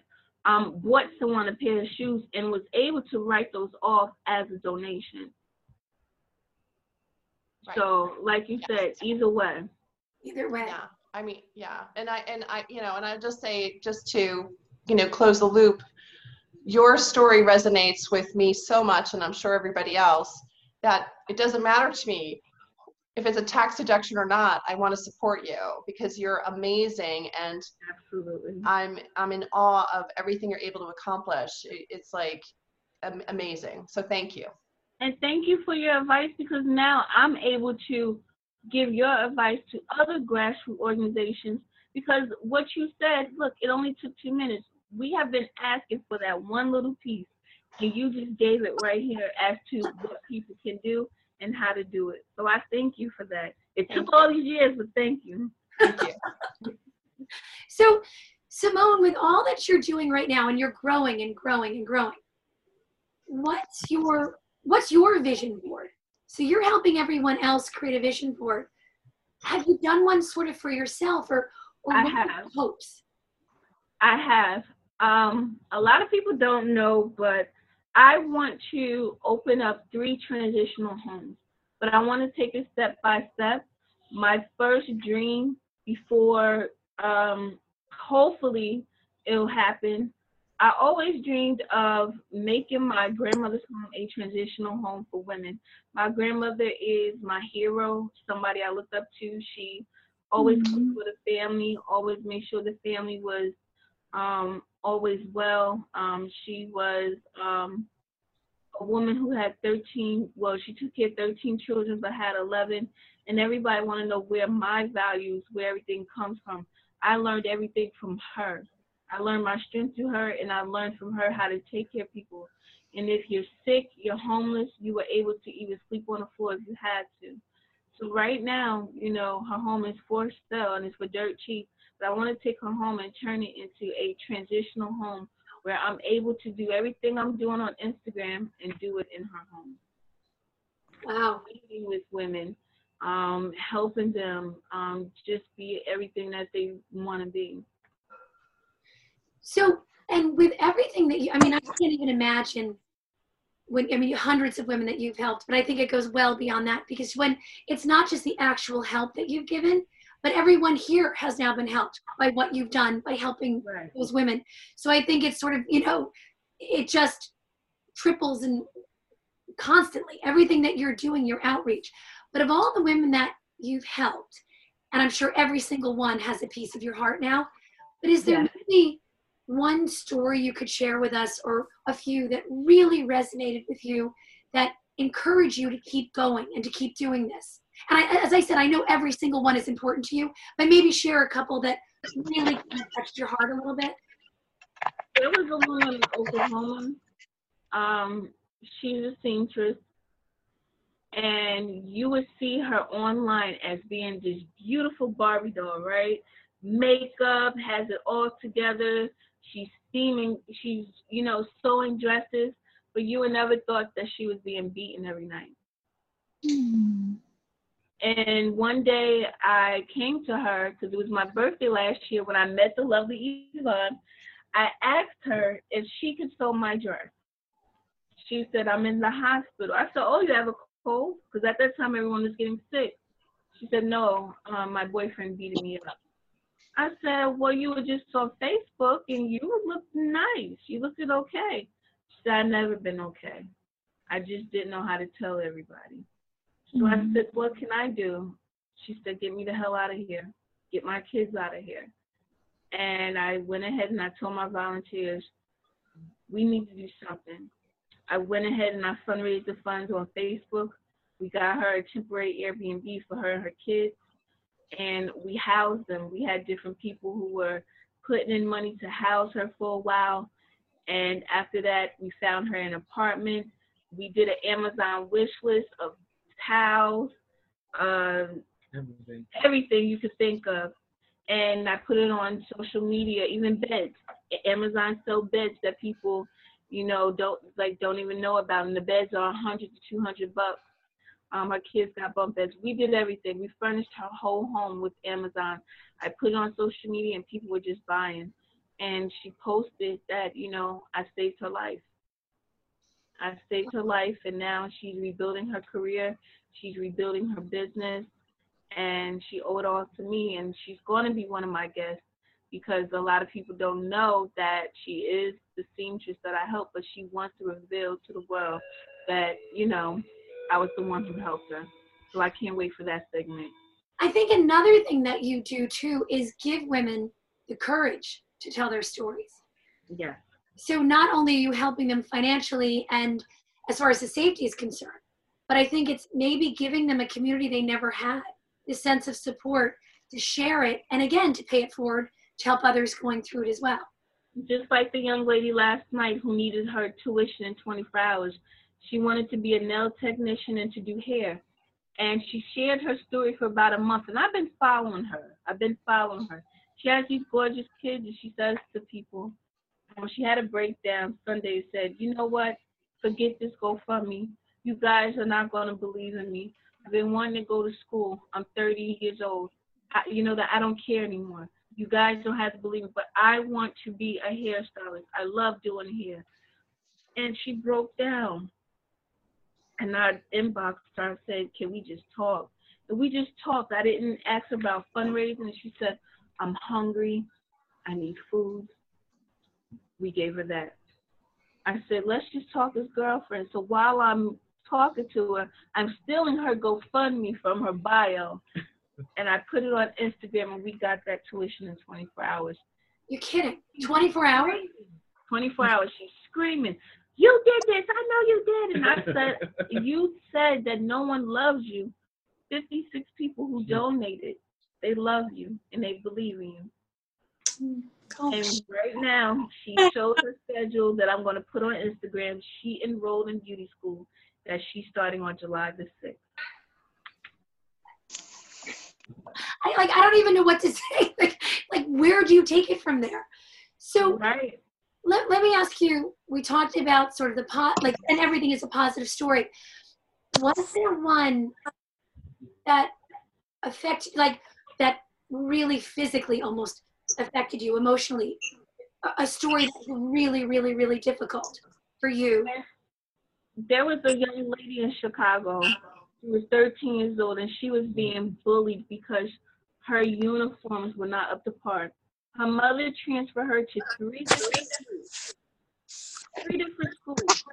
um, bought someone a pair of shoes and was able to write those off as a donation right. so like you yes. said either way either way yeah I mean, yeah, and I and I, you know, and I just say just to, you know, close the loop. Your story resonates with me so much, and I'm sure everybody else that it doesn't matter to me if it's a tax deduction or not. I want to support you because you're amazing, and absolutely, I'm I'm in awe of everything you're able to accomplish. It's like amazing. So thank you. And thank you for your advice because now I'm able to give your advice to other grassroots organizations because what you said, look, it only took two minutes. We have been asking for that one little piece, and you just gave it right here as to what people can do and how to do it. So I thank you for that. It thank took you. all these years, but thank you. Thank you. (laughs) so, Simone, with all that you're doing right now, and you're growing and growing and growing, what's your what's your vision board? So you're helping everyone else create a vision board. Have you done one sort of for yourself or, or I have. hopes? I have. Um, a lot of people don't know, but I want to open up three transitional homes, but I want to take it step by step. My first dream before, um, hopefully, it'll happen. I always dreamed of making my grandmother's home a transitional home for women. My grandmother is my hero, somebody I looked up to. She always cooked for the family, always made sure the family was um, always well. Um, she was um, a woman who had 13, well, she took care of 13 children but had 11. And everybody want to know where my values, where everything comes from. I learned everything from her. I learned my strength through her, and I learned from her how to take care of people. And if you're sick, you're homeless, you were able to even sleep on the floor if you had to. So right now, you know, her home is for sale and it's for dirt cheap. But I want to take her home and turn it into a transitional home where I'm able to do everything I'm doing on Instagram and do it in her home. Wow. Meeting with women, um, helping them um, just be everything that they want to be. So, and with everything that you, I mean, I can't even imagine when, I mean, hundreds of women that you've helped, but I think it goes well beyond that because when it's not just the actual help that you've given, but everyone here has now been helped by what you've done by helping Right. those women. So I think it's sort of, you know, it just triples and constantly everything that you're doing, your outreach. But of all the women that you've helped, and I'm sure every single one has a piece of your heart now, but is there Yeah. maybe one story you could share with us or a few that really resonated with you that encourage you to keep going and to keep doing this? And I, as I said, I know every single one is important to you, but maybe share a couple that really kind of touched your heart a little bit. There was a woman in Oklahoma. Um, she's a seamstress, and you would see her online as being this beautiful Barbie doll, right? Makeup, has it all together. She's steaming, she's you know sewing dresses, but you would never thought that she was being beaten every night. And one day I came to her because it was my birthday last year when I met the lovely Yvonne. I asked her if she could sew my dress. She said, I'm in the hospital. I said, Oh, you have a cold? Because at that time everyone was getting sick. She said, No, um, my boyfriend beat me up. I said, Well, you were just on Facebook and you looked nice. You looked okay. She said, I've never been okay. I just didn't know how to tell everybody. So I mm-hmm. said, What can I do? She said, Get me the hell out of here. Get my kids out of here. And I went ahead and I told my volunteers, We need to do something. I went ahead and I fundraised the funds on Facebook. We got her a temporary Airbnb for her and her kids. And we housed them. We had different people who were putting in money to house her for a while. And after that, we found her an apartment. We did an Amazon wish list of towels, um, Everything. everything you could think of. And I put it on social media, even beds. Amazon sell beds that people, you know, don't like don't even know about. And the beds are 100 to 200 bucks. Um, her kids got bunk beds. We did everything. We furnished her whole home with Amazon. I put it on social media, and people were just buying. And she posted that, you know, I saved her life. I saved her life, and now she's rebuilding her career. She's rebuilding her business, and she owed it all to me. And she's going to be one of my guests because a lot of people don't know that she is the seamstress that I helped, but she wants to reveal to the world that, you know, I was the one who helped her. So I can't wait for that segment. I think another thing that you do too is give women the courage to tell their stories. Yes. So not only are you helping them financially and as far as the safety is concerned, but I think it's maybe giving them a community they never had, this sense of support to share it and again to pay it forward to help others going through it as well. Just like the young lady last night who needed her tuition in 24 hours. She wanted to be a nail technician and to do hair. And she shared her story for about a month. And I've been following her. I've been following her. She has these gorgeous kids, and she says to people, when she had a breakdown Sunday, said, You know what? Forget this GoFundMe. You guys are not going to believe in me. I've been wanting to go to school. I'm 30 years old. I, you know that I don't care anymore. You guys don't have to believe me, but I want to be a hairstylist. I love doing hair. and she broke down. And I inboxed her and said, Can we just talk? And we just talked. I didn't ask her about fundraising. She said, I'm hungry. I need food. We gave her that. I said, let's just talk as girlfriends. So while I'm talking to her, I'm stealing her GoFundMe from her bio. and I put it on Instagram and we got that tuition in 24 hours. You're kidding. 24 hours? 24 hours. She's screaming, You did this. I know you did. And I said, (laughs) You said that no one loves you. 56 people who hmm. donated, they love you and they believe in you. Hmm. And right now, she (laughs) showed her schedule that I'm going to put on Instagram. She enrolled in beauty school that she's starting on July the 6th. I like I don't even know what to (laughs) say. Like like where do you take it from there? So right. let, let me ask you, we talked about sort of the pot like and everything is a positive story. Was there one that affect like that really physically almost affected you emotionally? A, story that's really, really, really difficult for you. There was a young lady in Chicago. She was 13 years old and she was being bullied because her uniforms were not up to par. Her mother transferred her to three different schools, three different schools,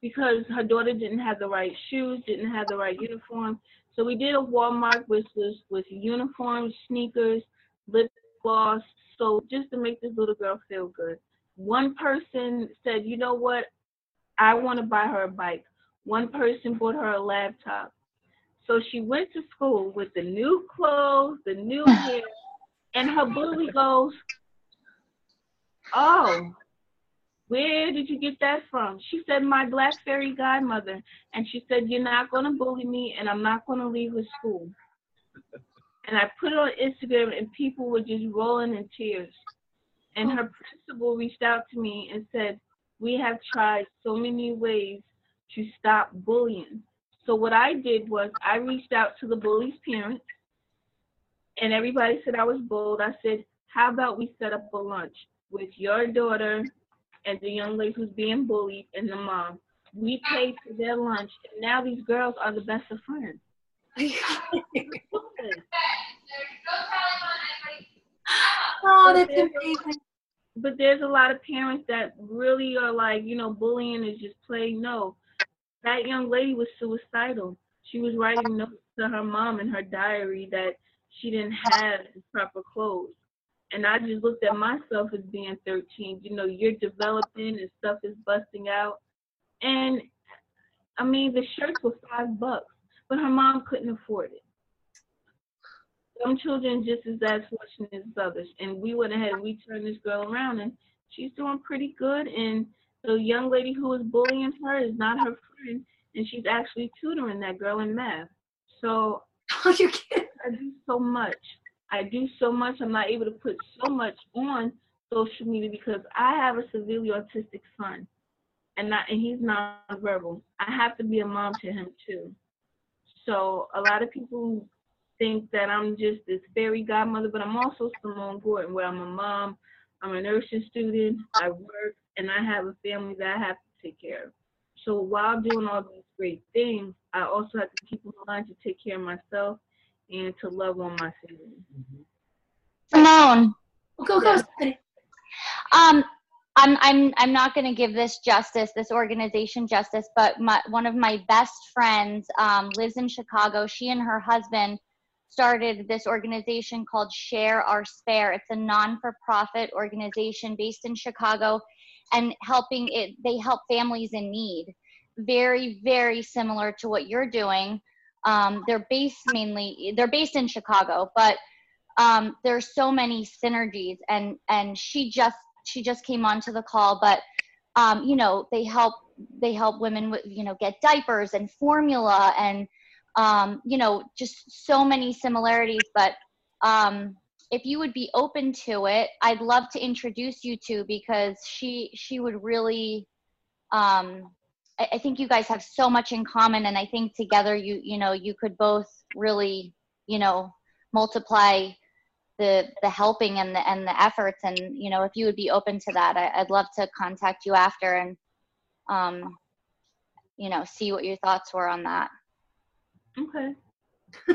because her daughter didn't have the right shoes, didn't have the right uniform. So we did a Walmart which was with uniforms, sneakers, lip gloss, so just to make this little girl feel good. One person said, you know what, I want to buy her a bike. One person bought her a laptop. So she went to school with the new clothes, the new (laughs) hair, and her bully goes, Oh, where did you get that from? She said, My black fairy godmother. And she said, You're not going to bully me, and I'm not going to leave the school. And I put it on Instagram, and people were just rolling in tears. And her principal reached out to me and said, We have tried so many ways to stop bullying. So what I did was I reached out to the bully's parents, and everybody said I was bold. I said, How about we set up a lunch with your daughter and the young lady who's being bullied and the mom? We paid for their lunch, and now these girls are the best of friends. (laughs) oh, that's amazing. But there's a lot of parents that really are like, you know, bullying is just play. No, that young lady was suicidal. She was writing notes to her mom in her diary that she didn't have proper clothes. And I just looked at myself as being 13. You know, you're developing and stuff is busting out. And I mean, the shirts were five bucks, but her mom couldn't afford it some children just as as fortunate as others. And we went ahead and we turned this girl around, and she's doing pretty good. And the young lady who was bullying her is not her friend, and she's actually tutoring that girl in math. So (laughs) oh, you kidding? I do so much. I do so much. I'm not able to put so much on social media because I have a severely autistic son, and not and he's nonverbal. I have to be a mom to him too. So a lot of people think that I'm just this fairy godmother, but I'm also Simone Gordon, where I'm a mom, I'm a nursing student, I work, and I have a family that I have to take care of. So while doing all these great things, I also have to keep in mind to take care of myself and to love on my family. Simone. Go, go. Um, I'm I'm I'm not going to give this justice, this organization justice, but my, one of my best friends um, lives in Chicago. She and her husband started this organization called Share Our Spare. It's a non-for-profit organization based in Chicago, and helping it. They help families in need. Very very similar to what you're doing. Um, they're based mainly. They're based in Chicago, but um, there's so many synergies. And and she just she just came onto the call, but um, you know they help they help women with you know get diapers and formula and um, you know, just so many similarities. But um, if you would be open to it, I'd love to introduce you to because she she would really. Um, I, I think you guys have so much in common, and I think together you you know you could both really you know multiply the the helping and the and the efforts and you know if you would be open to that I, would love to contact you after and um, you know, see what your thoughts were on that. Okay. (laughs)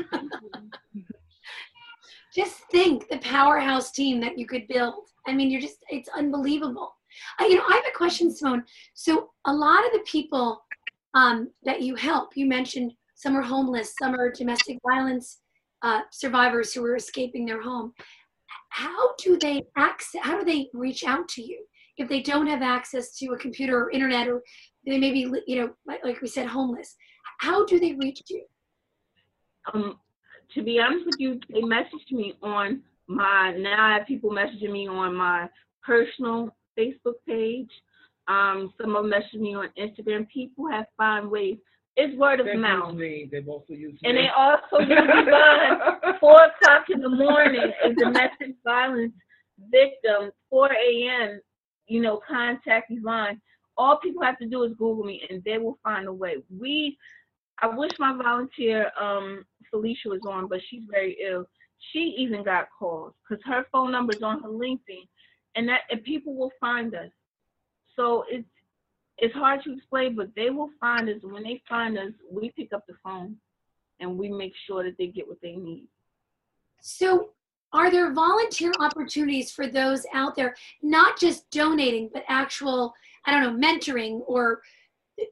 just think the powerhouse team that you could build. I mean, you're just, it's unbelievable. Uh, you know, I have a question, Simone. So, a lot of the people um, that you help, you mentioned some are homeless, some are domestic violence uh, survivors who are escaping their home. How do they access, how do they reach out to you if they don't have access to a computer or internet or they may be, you know, like, like we said, homeless? How do they reach you? Um, to be honest with you, they messaged me on my now I have people messaging me on my personal Facebook page. Um, some of them message me on Instagram. People have found ways. It's word of They mouth. use me. They've also used And me. they also use Yvonne. Four o'clock in the morning, a domestic violence victim, 4 a.m., you know, contact Yvonne. All people have to do is Google me and they will find a way. We, I wish my volunteer, um, Felicia was on, but she's very ill. She even got calls because her phone number is on her LinkedIn and that, and people will find us. So it's, it's hard to explain, but they will find us. When they find us, we pick up the phone and we make sure that they get what they need. So, are there volunteer opportunities for those out there, not just donating, but actual, I don't know, mentoring or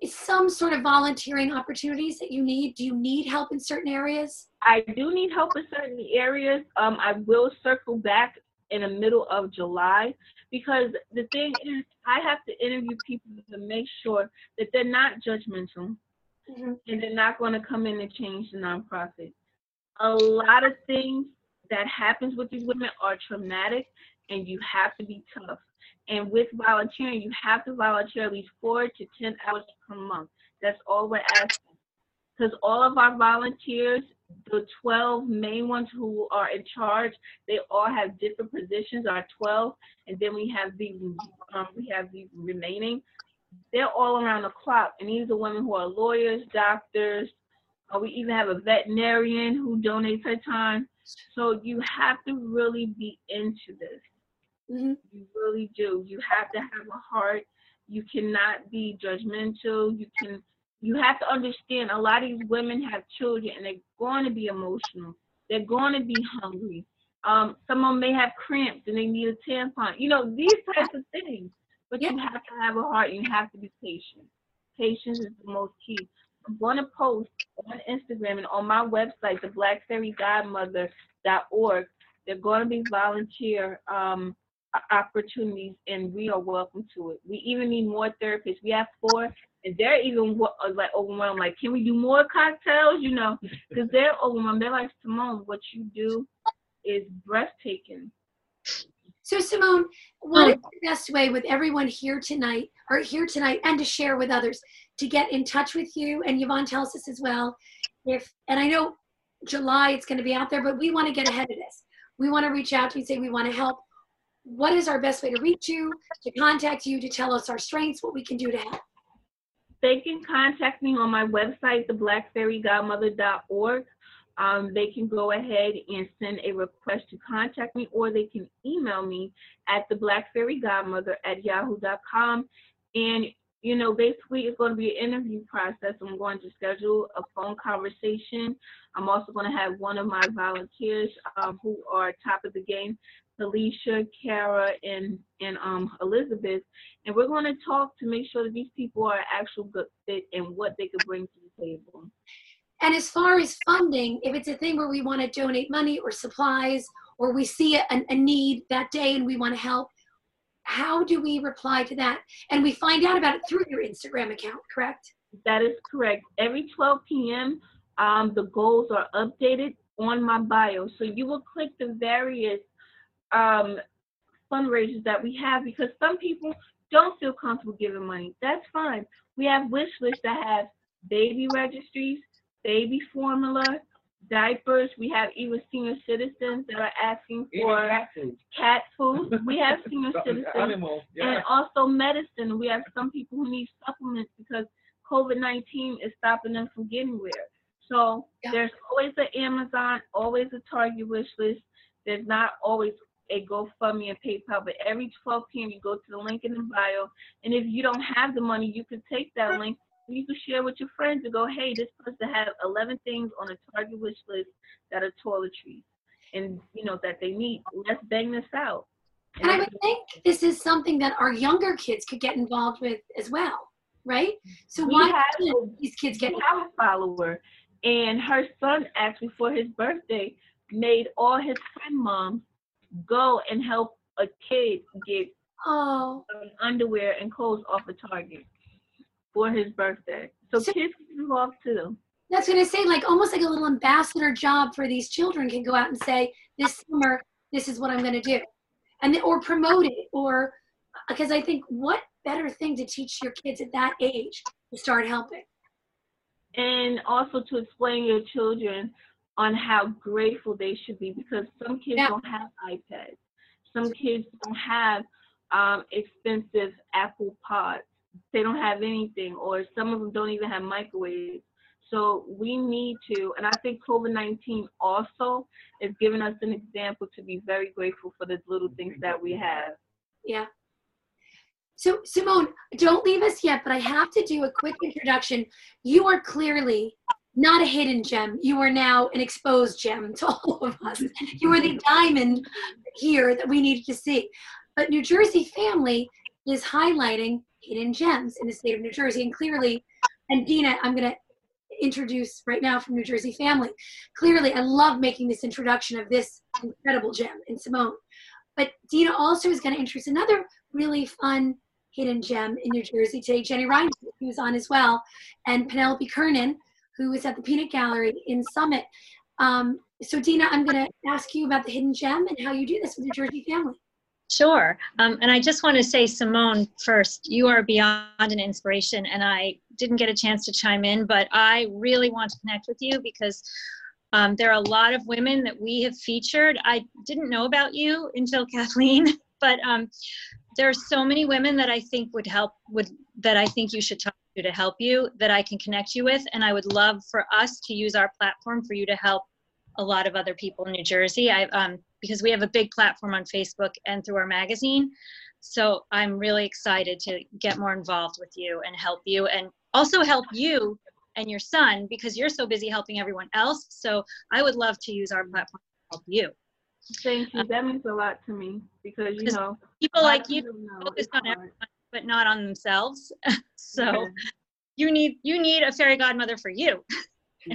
some sort of volunteering opportunities that you need? Do you need help in certain areas? I do need help in certain areas. Um, I will circle back in the middle of July because the thing is, I have to interview people to make sure that they're not judgmental Mhm. and they're not going to come in and change the nonprofit. A lot of things that happens with these women are traumatic, and you have to be tough. And with volunteering, you have to volunteer at least four to ten hours per month. That's all we're asking. Because all of our volunteers, the 12 main ones who are in charge, they all have different positions. Our 12, and then we have the um, we have the remaining. They're all around the clock, and these are women who are lawyers, doctors. Uh, we even have a veterinarian who donates her time. So you have to really be into this. Mhm. You really do. You have to have a heart. You cannot be judgmental. You can. You have to understand. A lot of these women have children, and they're going to be emotional. They're going to be hungry. Um, some of them may have cramps and they need a tampon. You know these types of things. But you have to have a heart. You have to be patient. Patience is the most key. I'm going to post on Instagram and on my website, the blackfairygodmother.org. They're going to be volunteer um, opportunities, and we are welcome to it. We even need more therapists. We have four, and they're even uh, like overwhelmed. Like, can we do more cocktails? You know, (laughs) because they're overwhelmed. They're like, Simone, what you do is breathtaking. So, Simone, what is the best way with everyone here tonight, or here tonight, and to share with others, to get in touch with you? And Yvonne tells us as well, if and I know July it's going to be out there, but we want to get ahead of this. We want to reach out to you, and say we want to help. What is our best way to reach you, to contact you, to tell us our strengths, what we can do to help? They can contact me on my website, theblackfairygodmother.org. Um, they can go ahead and send a request to contact me, or they can email me at theblackfairygodmother at yahoo.com. And, you know, basically it's going to be an interview process. I'm going to schedule a phone conversation. I'm also going to have one of my volunteers um, who are top of the game, Felicia, Kara, and, and um, Elizabeth. And we're going to talk to make sure that these people are actual good fit and what they could bring to the table. And as far as funding, if it's a thing where we want to donate money or supplies, or we see a, a need that day and we want to help, how do we reply to that? And we find out about it through your Instagram account, correct? That is correct. Every 12 p.m., um, the goals are updated on my bio. So you will click the various um, fundraisers that we have because some people don't feel comfortable giving money. That's fine. We have wish lists that have baby registries, baby formula, diapers. We have even senior citizens that are asking for cat food. cat (laughs) food. We have senior citizens Animals, yeah. and also medicine. We have some people who need supplements because COVID 19 is stopping them from getting where. So Yeah. there's always an Amazon, always a Target wish list. There's not always a GoFundMe and PayPal, but every 12 p.m. you go to the link in the bio, and if you don't have the money, you can take that link. You can share with your friends and go, hey, this person has 11 things on a Target wish list that are toiletries, and you know that they need. Let's bang this out. And I would think this is something that our younger kids could get involved with as well, right? So We why have- these kids get a follower, and her son actually for his birthday made all his friend moms go and help a kid get Oh, underwear and clothes off of Target for his birthday. So So- kids get involved too. that's gonna say like almost like a little ambassador job for these children can go out and say this summer this is what I'm gonna do, and then, or promote it or uh, because I think what better thing to teach your kids at that age to start helping. And also to explain your children on how grateful they should be because some kids Yeah. don't have iPads. Some kids don't have um, expensive Apple Pods. They don't have anything, or some of them don't even have microwaves. So we need to, and I think COVID 19 also is giving us an example to be very grateful for the little things that we have. Yeah. So, Simone, don't leave us yet, but I have to do a quick introduction. You are clearly not a hidden gem. You are now an exposed gem to (laughs) all of us. You are the diamond here that we needed to see. But New Jersey Family is highlighting hidden gems in the state of New Jersey. And clearly, and Dina, I'm going to introduce right now from New Jersey Family. Clearly, I love making this introduction of this incredible gem in Simone. But Dina also is going to introduce another really fun hidden gem in New Jersey today, Jenny Ryan, who's on as well, and Penelope Kernan, who is at the Peanut Gallery in Summit. Um, so, Dina, I'm going to ask you about the hidden gem and how you do this with your Jersey family. Sure. Um, and I just want to say, Simone, first, you are beyond an inspiration. And I didn't get a chance to chime in, but I really want to connect with you because um, there are a lot of women that we have featured. I didn't know about you until (laughs) Kathleen, but um, there are so many women that I think would help, would that I think you should talk to to help you, that I can connect you with. And I would love for us to use our platform for you to help a lot of other people in New Jersey. I um, because we have a big platform on Facebook and through our magazine. So I'm really excited to get more involved with you and help you and also help you and your son because you're so busy helping everyone else. So I would love to use our platform to help you. Thank you. That means a lot to me because you know People like you focus on everyone but not on themselves. (laughs) so Yeah. you need you need a fairy godmother for you (laughs)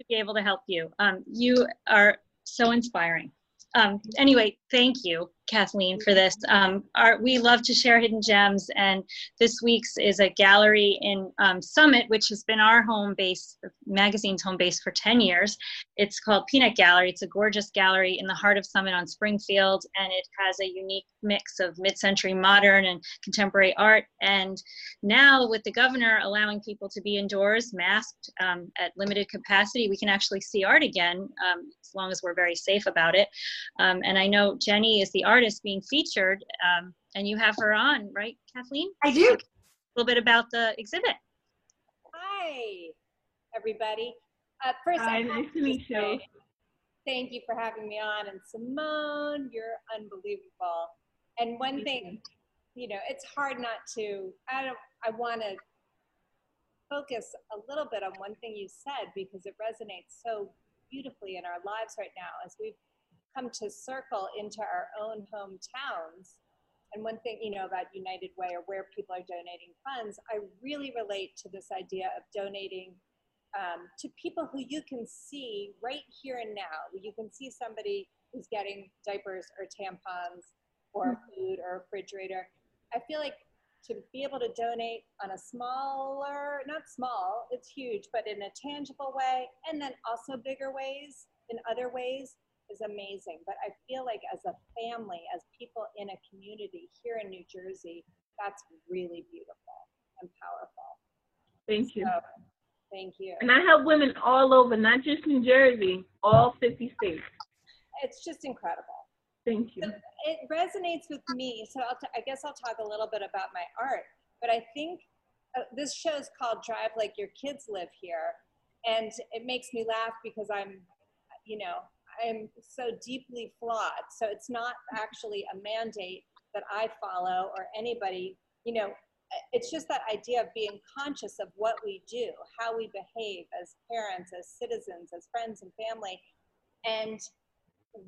to be able to help you. Um, you are so inspiring. Um, anyway, thank you, Kathleen, for this. Um, our, we love to share hidden gems, and this week's is a gallery in um, Summit, which has been our home base, magazine's home base for 10 years. It's called Peanut Gallery. It's a gorgeous gallery in the heart of Summit on Springfield, and it has a unique mix of mid-century modern and contemporary art. And now, with the governor allowing people to be indoors, masked um, at limited capacity, we can actually see art again, um, as long as we're very safe about it. Um, and I know Jenny is the artist being featured, um, and you have her on, right, Kathleen? I do. A little bit about the exhibit. Hi, everybody. Uh, first, I Hi, have nice to meet you. Thank you for having me on. And Simone, you're unbelievable. And one Thank thing, you know, it's hard not to, I don't, I want to focus a little bit on one thing you said because it resonates so beautifully in our lives right now as we've come to circle into our own hometowns. And one thing, you know, about United Way or where people are donating funds, I really relate to this idea of donating um, to people who you can see right here and now. You can see somebody who's getting diapers or tampons or food or refrigerator. I feel like to be able to donate on a smaller, not small, it's huge, but in a tangible way, and then also bigger ways, in other ways, is amazing. But I feel like as a family, as people in a community here in New Jersey, that's really beautiful and powerful. Thank you. So, thank you. And I help women all over, not just New Jersey, all 50 states. It's just incredible. Thank you. So it resonates with me. So I'll t- I guess I'll talk a little bit about my art. But I think uh, this show is called Drive Like Your Kids Live Here. And it makes me laugh because I'm, you know, I'm so deeply flawed. So it's not actually a mandate that I follow or anybody, you know, it's just that idea of being conscious of what we do, how we behave as parents, as citizens, as friends and family. And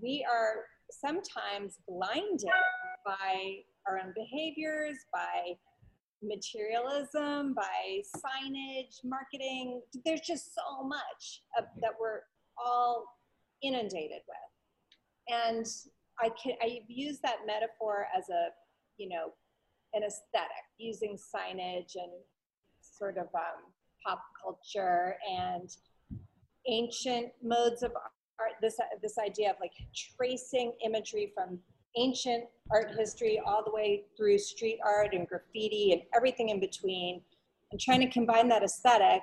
we are sometimes blinded by our own behaviors, by materialism, by signage, marketing. There's just so much of, that we're all inundated with. And I can I've used that metaphor as a, you know, an aesthetic, using signage and sort of um, pop culture and ancient modes of art. This this idea of like tracing imagery from ancient art history all the way through street art and graffiti and everything in between, and trying to combine that aesthetic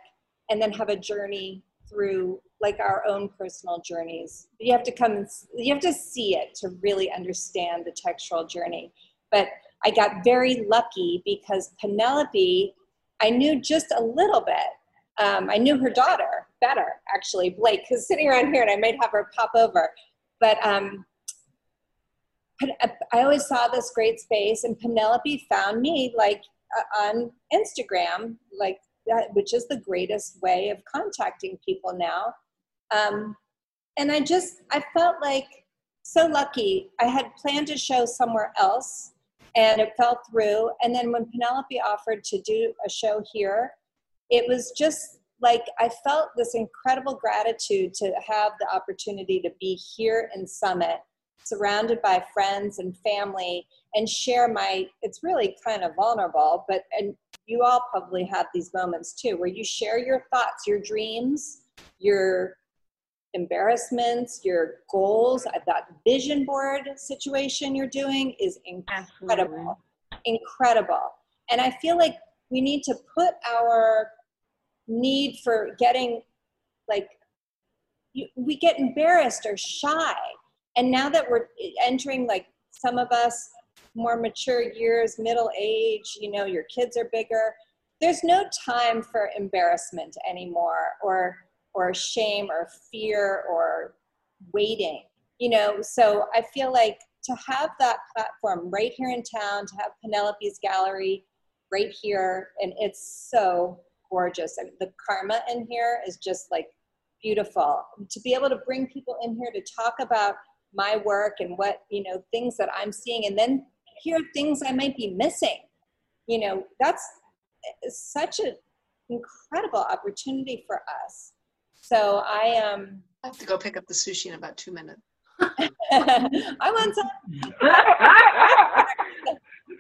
and then have a journey through like our own personal journeys. You have to come, and you have to see it to really understand the textural journey. But I got very lucky because Penelope, I knew just a little bit. Um, I knew her daughter better, actually, Blake, who's sitting around here, and I might have her pop over. But um, I always saw this great space, and Penelope found me like uh, on Instagram, like that, which is the greatest way of contacting people now. Um, and I just, I felt like so lucky. I had planned to show somewhere else and it fell through. And then when Penelope offered to do a show here, it was just like I felt this incredible gratitude to have the opportunity to be here in Summit, surrounded by friends and family, and share my. It's really kind of vulnerable, but and you all probably have these moments too, where you share your thoughts, your dreams, your embarrassments, your goals. Uh, that vision board situation you're doing is incredible. Absolutely. Incredible. And I feel like we need to put our need for getting like you, we get embarrassed or shy. And now that we're entering like some of us more mature years, middle age, you know, your kids are bigger. There's no time for embarrassment anymore or or shame or fear or waiting you know so i feel like to have that platform right here in town to have penelope's gallery right here and it's so gorgeous I mean, the karma in here is just like beautiful to be able to bring people in here to talk about my work and what you know things that i'm seeing and then hear things i might be missing you know that's such an incredible opportunity for us so I um I have to go pick up the sushi in about two minutes. (laughs) (laughs) I want some. (laughs)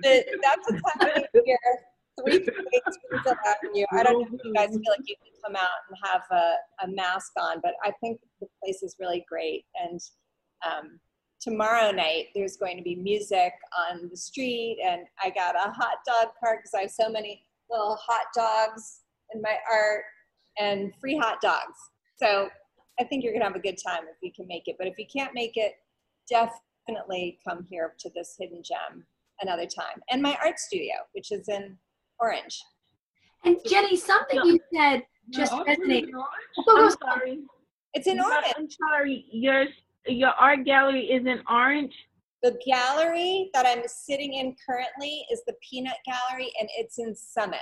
That's what's happening here. Three things Avenue. I don't know if you guys feel like you can come out and have a, a mask on, but I think the place is really great. And um, tomorrow night there's going to be music on the street, and I got a hot dog cart because I have so many little hot dogs in my art and free hot dogs. So I think you're gonna have a good time if you can make it. But if you can't make it, definitely come here to this hidden gem another time. And my art studio, which is in Orange. And Jenny, something no, you said just no, resonated. I'm sorry. It's in Orange. I'm sorry. Your your art gallery is in Orange. The gallery that I'm sitting in currently is the Peanut Gallery, and it's in Summit,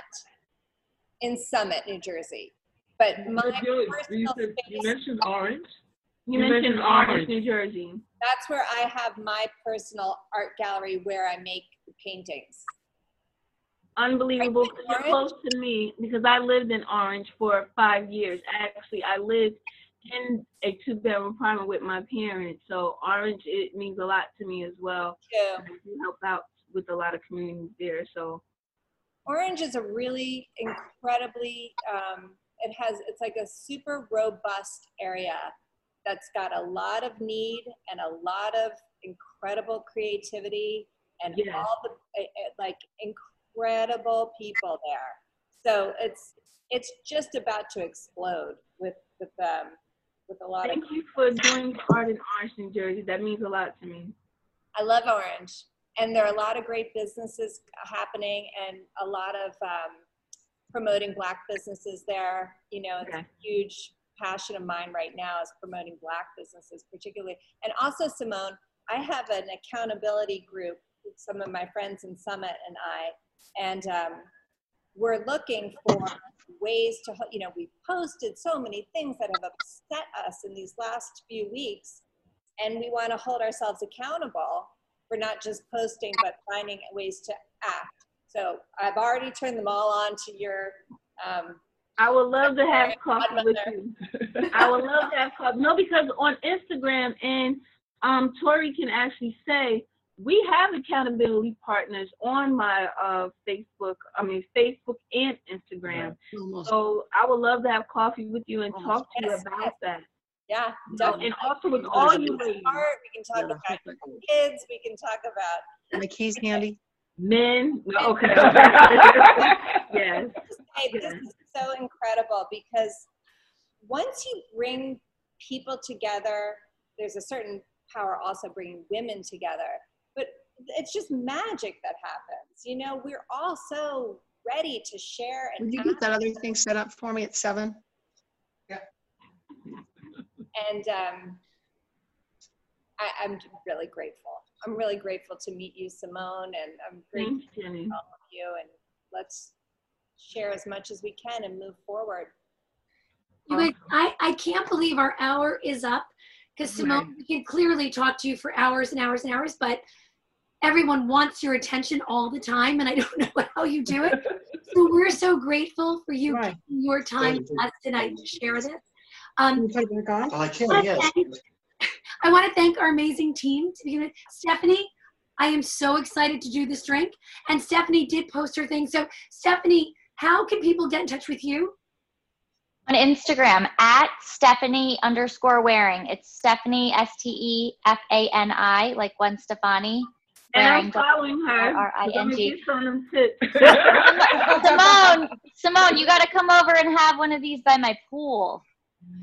in Summit, New Jersey. But my you, you, said, you mentioned Orange. You, you mentioned, mentioned Orange, Orange, New Jersey. That's where I have my personal art gallery where I make paintings. Unbelievable. You're close to me because I lived in Orange for five years. Actually, I lived in a two bedroom apartment with my parents. So Orange it means a lot to me as well. Yeah. I do help out with a lot of communities there. So Orange is a really incredibly um, it has it's like a super robust area that's got a lot of need and a lot of incredible creativity and yeah. all the eh, eh, like incredible people there so it's it's just about to explode with with um with a lot thank of you for doing art in orange new jersey that means a lot to me i love orange and there are a lot of great businesses happening and a lot of um, promoting black businesses there. You know, it's okay. a huge passion of mine right now is promoting Black businesses, particularly. And also, Simone, I have an accountability group with some of my friends in Summit and I, and um, we're looking for ways to, you know, we've posted so many things that have upset us in these last few weeks, and we want to hold ourselves accountable for not just posting, but finding ways to act. So I've already turned them all on to your. Um, I would love to have coffee with you. I would love to have coffee. No, because on Instagram and um, Tori can actually say we have accountability partners on my uh, Facebook. I mean Facebook and Instagram. So I would love to have coffee with you and talk to you about that. Yeah, So, and also with all you ladies, we can talk about kids. We can talk about My keys handy? men. No, (laughs) okay. (laughs) yes. Hey, this is so incredible because once you bring people together, there's a certain power also bringing women together. But it's just magic that happens. You know, we're all so ready to share and Would you get that other thing set up for me at seven? Yeah. and um, I, I'm really grateful. I'm really grateful to meet you, Simone, and I'm grateful Thanks, Jenny. to all of you. And let's share as much as we can and move forward. You guys, I, I can't believe our hour is up because Simone, we can clearly talk to you for hours and hours and hours, but everyone wants your attention all the time, and I don't (laughs) know how you do it. so we're so grateful for you Right. giving your time to us tonight to share this. Um, Can you put it back on? Oh, I can, I yes. (laughs) wanna thank- I want to thank our amazing team to begin with. Stephanie, I am so excited to do this drink. And Stephanie did post her thing. So, Stephanie, how can people get in touch with you? on Instagram at Stephanie underscore wearing. It's Stephanie S T E F A N I, like one Stefani. And I'm following her. R-R-I-N-G. I'm gonna get some of them tips. (laughs) Simone, Simone, you got to come over and have one of these by my pool.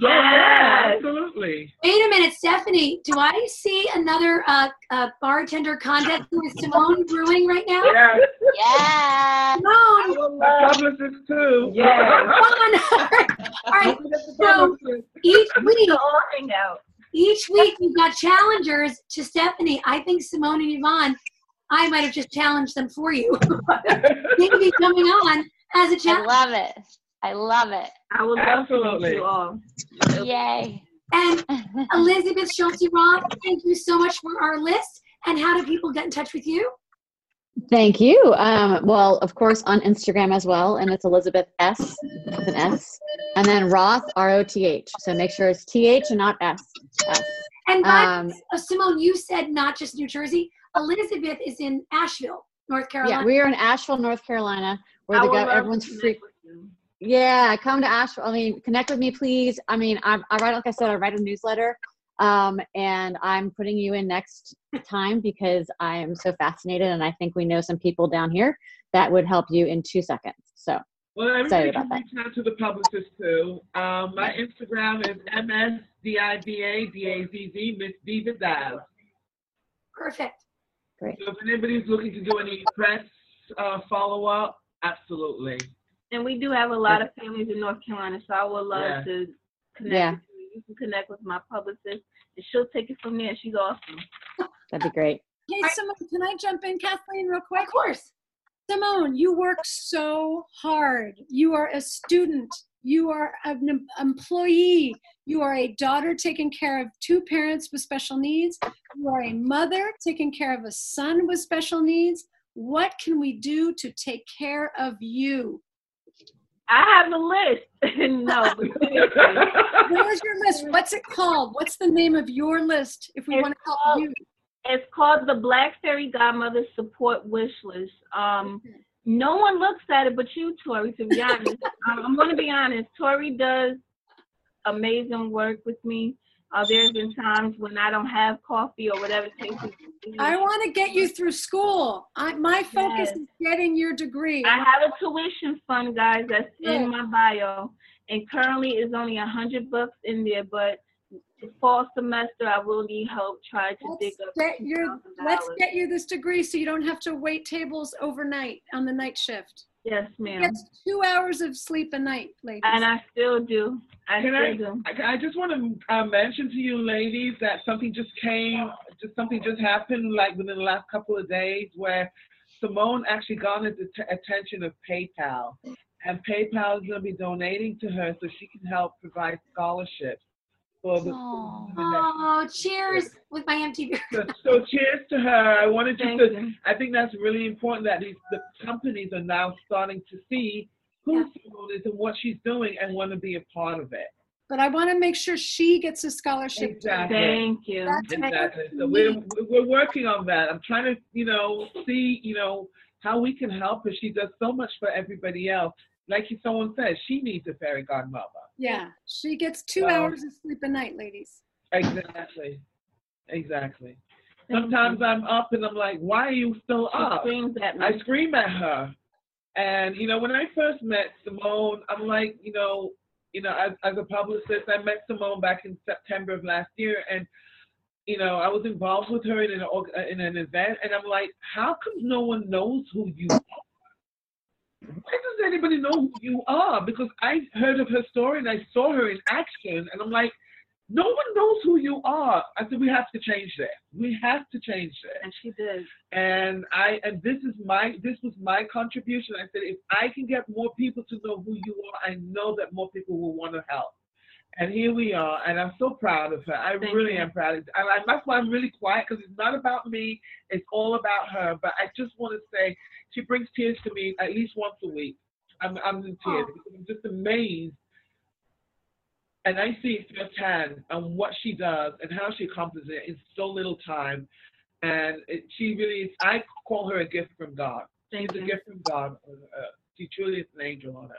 yes. Absolutely. Wait a minute, Stephanie. Do I see another uh, uh, bartender contest with Simone brewing right now? Yeah. Yeah. Simone, My publicist too. Yeah. come on. (laughs) All right. So each week, all hang out. Each week we've got challengers to Stephanie. I think Simone and Yvonne, I might have just challenged them for you. they could be coming on as a I challenge. I love it. I love it. I would love to Absolutely. meet you all. Yay. And (laughs) Elizabeth Schulte Roth, thank you so much for our list. And how do people get in touch with you? Thank you. Um, well, of course, on Instagram as well, and it's Elizabeth S with an S, and then Roth R O T H. So make sure it's T H and not S. S. And by Um, Simone, you said not just New Jersey. Elizabeth is in Asheville, North Carolina. yeah, we are in Asheville, North Carolina, where the gov- everyone's free. Yeah, come to Asheville. I mean, connect with me, please. I mean, I, I write, like I said, I write a newsletter, um, and I'm putting you in next time because I am so fascinated, and I think we know some people down here that would help you in two seconds. So, Well, Excited everybody can about reach out to the publicist too. Um, my Instagram is msdivadazz, Miss Diva Dive. Perfect. great. So if anybody's looking to do any press uh, follow up, absolutely. And we do have a lot of families in North Carolina, so I would love Yeah. to connect Yeah. With you. You can connect with my publicist, and she'll take it from there. She's awesome. That'd be great. Hey, Simone, can I jump in, Kathleen, real quick? Of course. Simone, you work so hard. You are a student. You are an employee. You are a daughter taking care of two parents with special needs. You are a mother taking care of a son with special needs. What can we do to take care of you? I have a list. (laughs) no, but. (laughs) Where's your list? What's it called? What's the name of your list if we It's want to help called- you? It's called the Black Fairy Godmother Support Wish List. Um, no one looks at it but you, Tori, to be honest. (laughs) um, I'm going to be honest. Tori does amazing work with me. Uh, there's been times when I don't have coffee or whatever case. I want to get you through school. I, my focus Yes. is getting your degree. I have a tuition fund, guys, that's in my bio, and currently is only a hundred bucks in there. But the fall semester, I will need help trying to dig Let's up. get your, let's get you this degree so you don't have to wait tables overnight on the night shift. Yes, ma'am. gets two hours of sleep a night, ladies. And I still do. I Can still I, do. I, I just want to uh, mention to you ladies that something just came, just something just happened like within the last couple of days where Simone actually garnered the t- attention of PayPal. And PayPal is going to be donating to her so she can help provide scholarships for the Aw. Oh, cheers with my empty beer. so, so cheers to her. I wanted just Thank to, you. I think that's really important that these the companies are now starting to see who Yeah. Simone is and what she's doing and want to be a part of it. But I want to make sure she gets a scholarship. too. Exactly. Thank you. That's Exactly. So we we're we're working on that. I'm trying to, you know, see, you know, how we can help her. She does so much for everybody else. Like someone said, she needs a fairy godmother. Yeah, she gets two So- hours of sleep a night, ladies. Exactly. Exactly. Sometimes I'm up and I'm like, why are you still up? screams at me. I scream at her. And you know, when I first met Simone, I'm like, you know, you know, as, as a publicist, I met Simone back in September of last year, and you know, I was involved with her in an uh, in an event, and I'm like, how come no one knows who you are? Why does anybody know who you are? Because I heard of her story and I saw her in action, and I'm like, no one knows who you are. I said, we have to change that. We have to change that And she did. and I and this is my this was my contribution. I said if I can get more people to know who you are, I know that more people will want to help. And here we are, and I'm so proud of her. I Thank really you. am proud. Of, and I, that's why I'm really quiet because it's not about me. It's all about her. But I just want to say she brings tears to me at least once a week. I'm I'm in tears Oh. because I'm just amazed. And I see it firsthand on what she does and how she accomplishes it in so little time and it, she really is. I call her a gift from God. Thank She's a gift from God. Uh, she truly is an angel on her.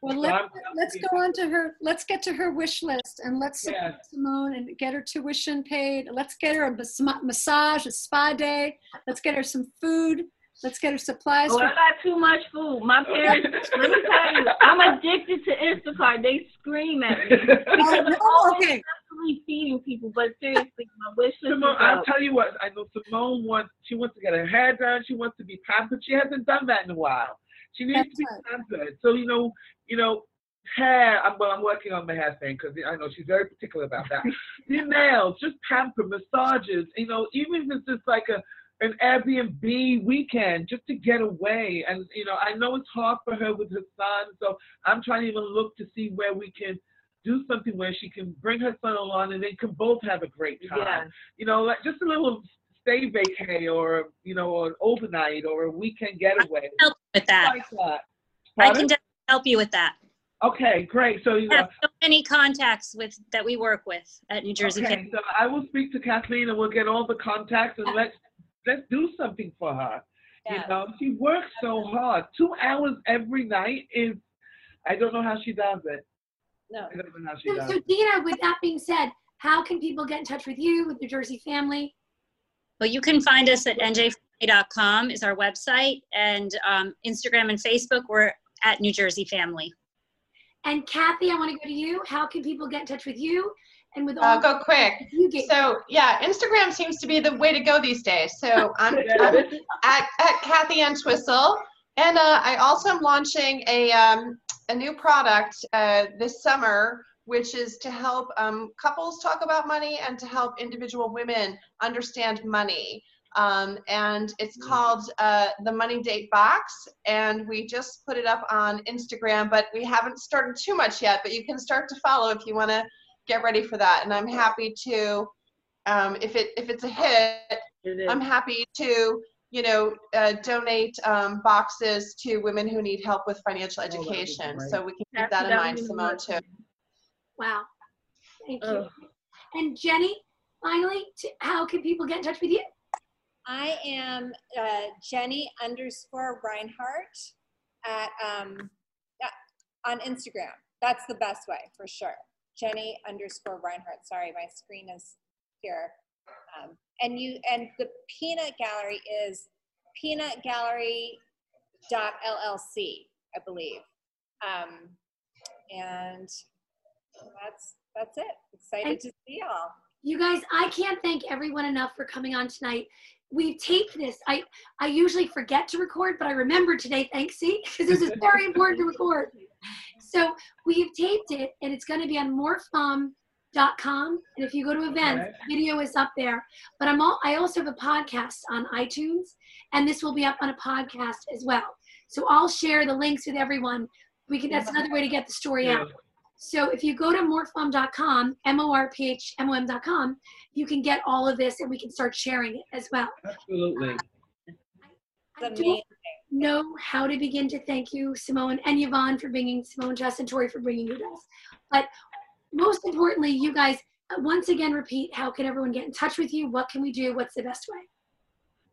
Well, let's, I'm- let's go on to her, let's get to her wish list and let's support Yes. Simone and get her tuition paid. Let's get her a mas- massage, a spa day. Let's get her some food. Let's get her supplies. Oh, for- I got too much food. My parents, (laughs) let me tell you, I'm addicted to Instacart. They scream at me. (laughs) Oh, no, okay. Constantly feeding people, but seriously, my wish list Simone, is I'll tell you what. I know Simone wants. She wants to get her hair done. She wants to be pampered. She hasn't done that in a while. She needs That's to be right. pampered. So you know, you know, hair. I'm well. I'm working on the hair thing because I know she's very particular about that. (laughs) the nails, just pamper, massages. You know, even if it's just like a an Airbnb weekend just to get away. And you know, I know it's hard for her with her son, so I'm trying to even look to see where we can do something where she can bring her son along and they can both have a great time. Yeah. You know, like just a little stay vacay or you know, an overnight or a weekend getaway. help you with that. Like that. I can definitely help you with that. Okay, great. So you have uh, so many contacts with that we work with at New Jersey. okay, Family. so I will speak to Kathleen and we'll get all the contacts and let's let's do something for her. Yes. You know, she works so hard. Two hours every night is I don't know how she does it. No. I don't know how she So, does so. Dina, with that being said, how can people get in touch with you, with New Jersey family? Well, you can find us at njfamily.com is our website, and um, Instagram and Facebook. We're at New Jersey Family. And Kathy, I want to go to you. How can people get in touch with you and with all I'll go quick. you get? So yeah, Instagram seems to be the way to go these days. So (laughs) I'm, I'm at, at Kathy Ann Twistle. And uh, I also am launching a, um, a new product uh, this summer, which is to help um, couples talk about money and to help individual women understand money. Um, and it's called uh, the Money Date Box. And we just put it up on Instagram, but we haven't started too much yet. But you can start to follow if you want to get ready for that. And I'm happy to, um, if it if it's a hit, It is. I'm happy to, you know, uh, donate um, boxes to women who need help with financial Oh, that education. great. So we can keep Kathy, that in mind, Simone, too. Wow. Thank you. Ugh. And Jenny, finally, t- how can people get in touch with you? I am uh, Jenny underscore Reinhardt at um, yeah, on Instagram. That's the best way for sure. Jenny underscore Reinhardt. Sorry, my screen is here. Um, and you and the Peanut Gallery is Peanut Gallery dot LLC, I believe. Um, and that's that's it. Excited And- to see y'all. You guys, I can't thank everyone enough for coming on tonight. we've taped this. I I usually forget to record, but I remember today. Thanks, see, (laughs) because this is very important to (laughs) record. So we've taped it, and it's going to be on morphmom.com. And if you go to events, Okay. video is up there. But I'm all, I also have a podcast on iTunes, and this will be up on a podcast as well. So I'll share the links with everyone. We can. That's another way to get the story out. So if you go to morphmom.com, M-O-R-P-H-M-O-M.com, you can get all of this and we can start sharing it as well. Absolutely. I don't know how to begin to thank you, Simone and Yvonne for bringing, Simone, Justin, Tori for bringing you this. But most importantly, you guys, uh, once again, repeat, how can everyone get in touch with you? What can we do? What's the best way?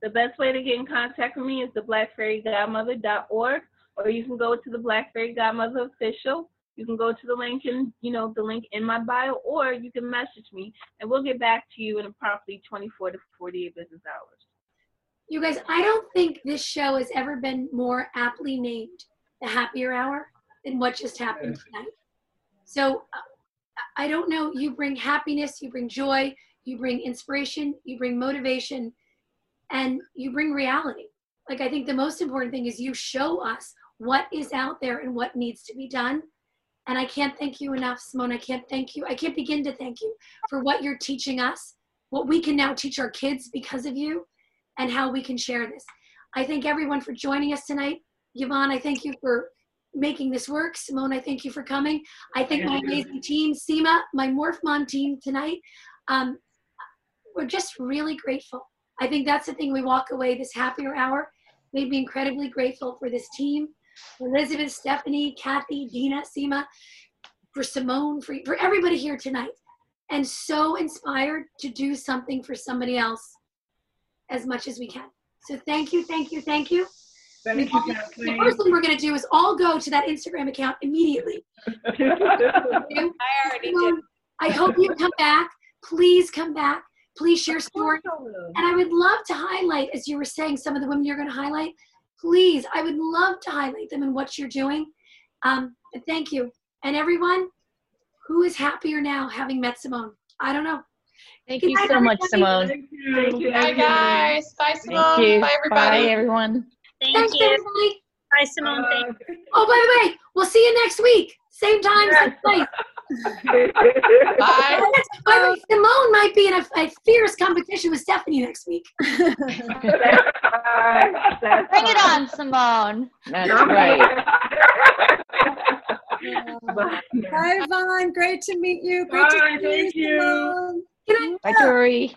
The best way to get in contact with me is the blackfairygodmother.org, or you can go to the Black Fairy Godmother official. You can go to the link in, you know, the link in my bio, or you can message me, and we'll get back to you in approximately 24 to 48 business hours. You guys, I don't think this show has ever been more aptly named the happier hour than what just happened tonight. So uh, I don't know, you bring happiness, you bring joy, you bring inspiration, you bring motivation, and you bring reality. Like, I think the most important thing is you show us what is out there and what needs to be done. And I can't thank you enough, Simone. I can't thank you. I can't begin to thank you for what you're teaching us, what we can now teach our kids because of you, and how we can share this. I thank everyone for joining us tonight. Yvonne, I thank you for making this work. Simone, I thank you for coming. I thank my amazing team, SEMA, my Morph Mom team tonight. Um, we're just really grateful. I think that's the thing we walk away this happier hour. Made me incredibly grateful for this team, Elizabeth, Stephanie, Kathy, Dina, SEMA, for Simone, for, for everybody here tonight. And so inspired to do something for somebody else as much as we can. So thank you, thank you, thank you. Thank We- you, The first thing we're going to do is all go to that Instagram account immediately. (laughs) I already did. I hope you come back. Please come back. Please share stories. And I would love to highlight, as you were saying, some of the women you're going to highlight. Please, I would love to highlight them and what you're doing. Um, but thank you. And everyone, who is happier now having met Simone? I don't know. Thank Good you night, so much. Simone. Thank you. Thank you. Bye, guys. Bye, Simone. Thank you. Bye, everybody. Bye, everyone. Thank Thanks, you. everybody. Bye, Simone. Thank you. Oh, by the way, we'll see you next week. Same time, same place. (laughs) Bye. (laughs) By the Simone might be in a, a fierce competition with Stephanie next week. (laughs) Bring it on, Simone. That's right. Bye, Yvonne. Great to meet you. Great to Bye, thank you. Simone. Good night. Bye, Tori.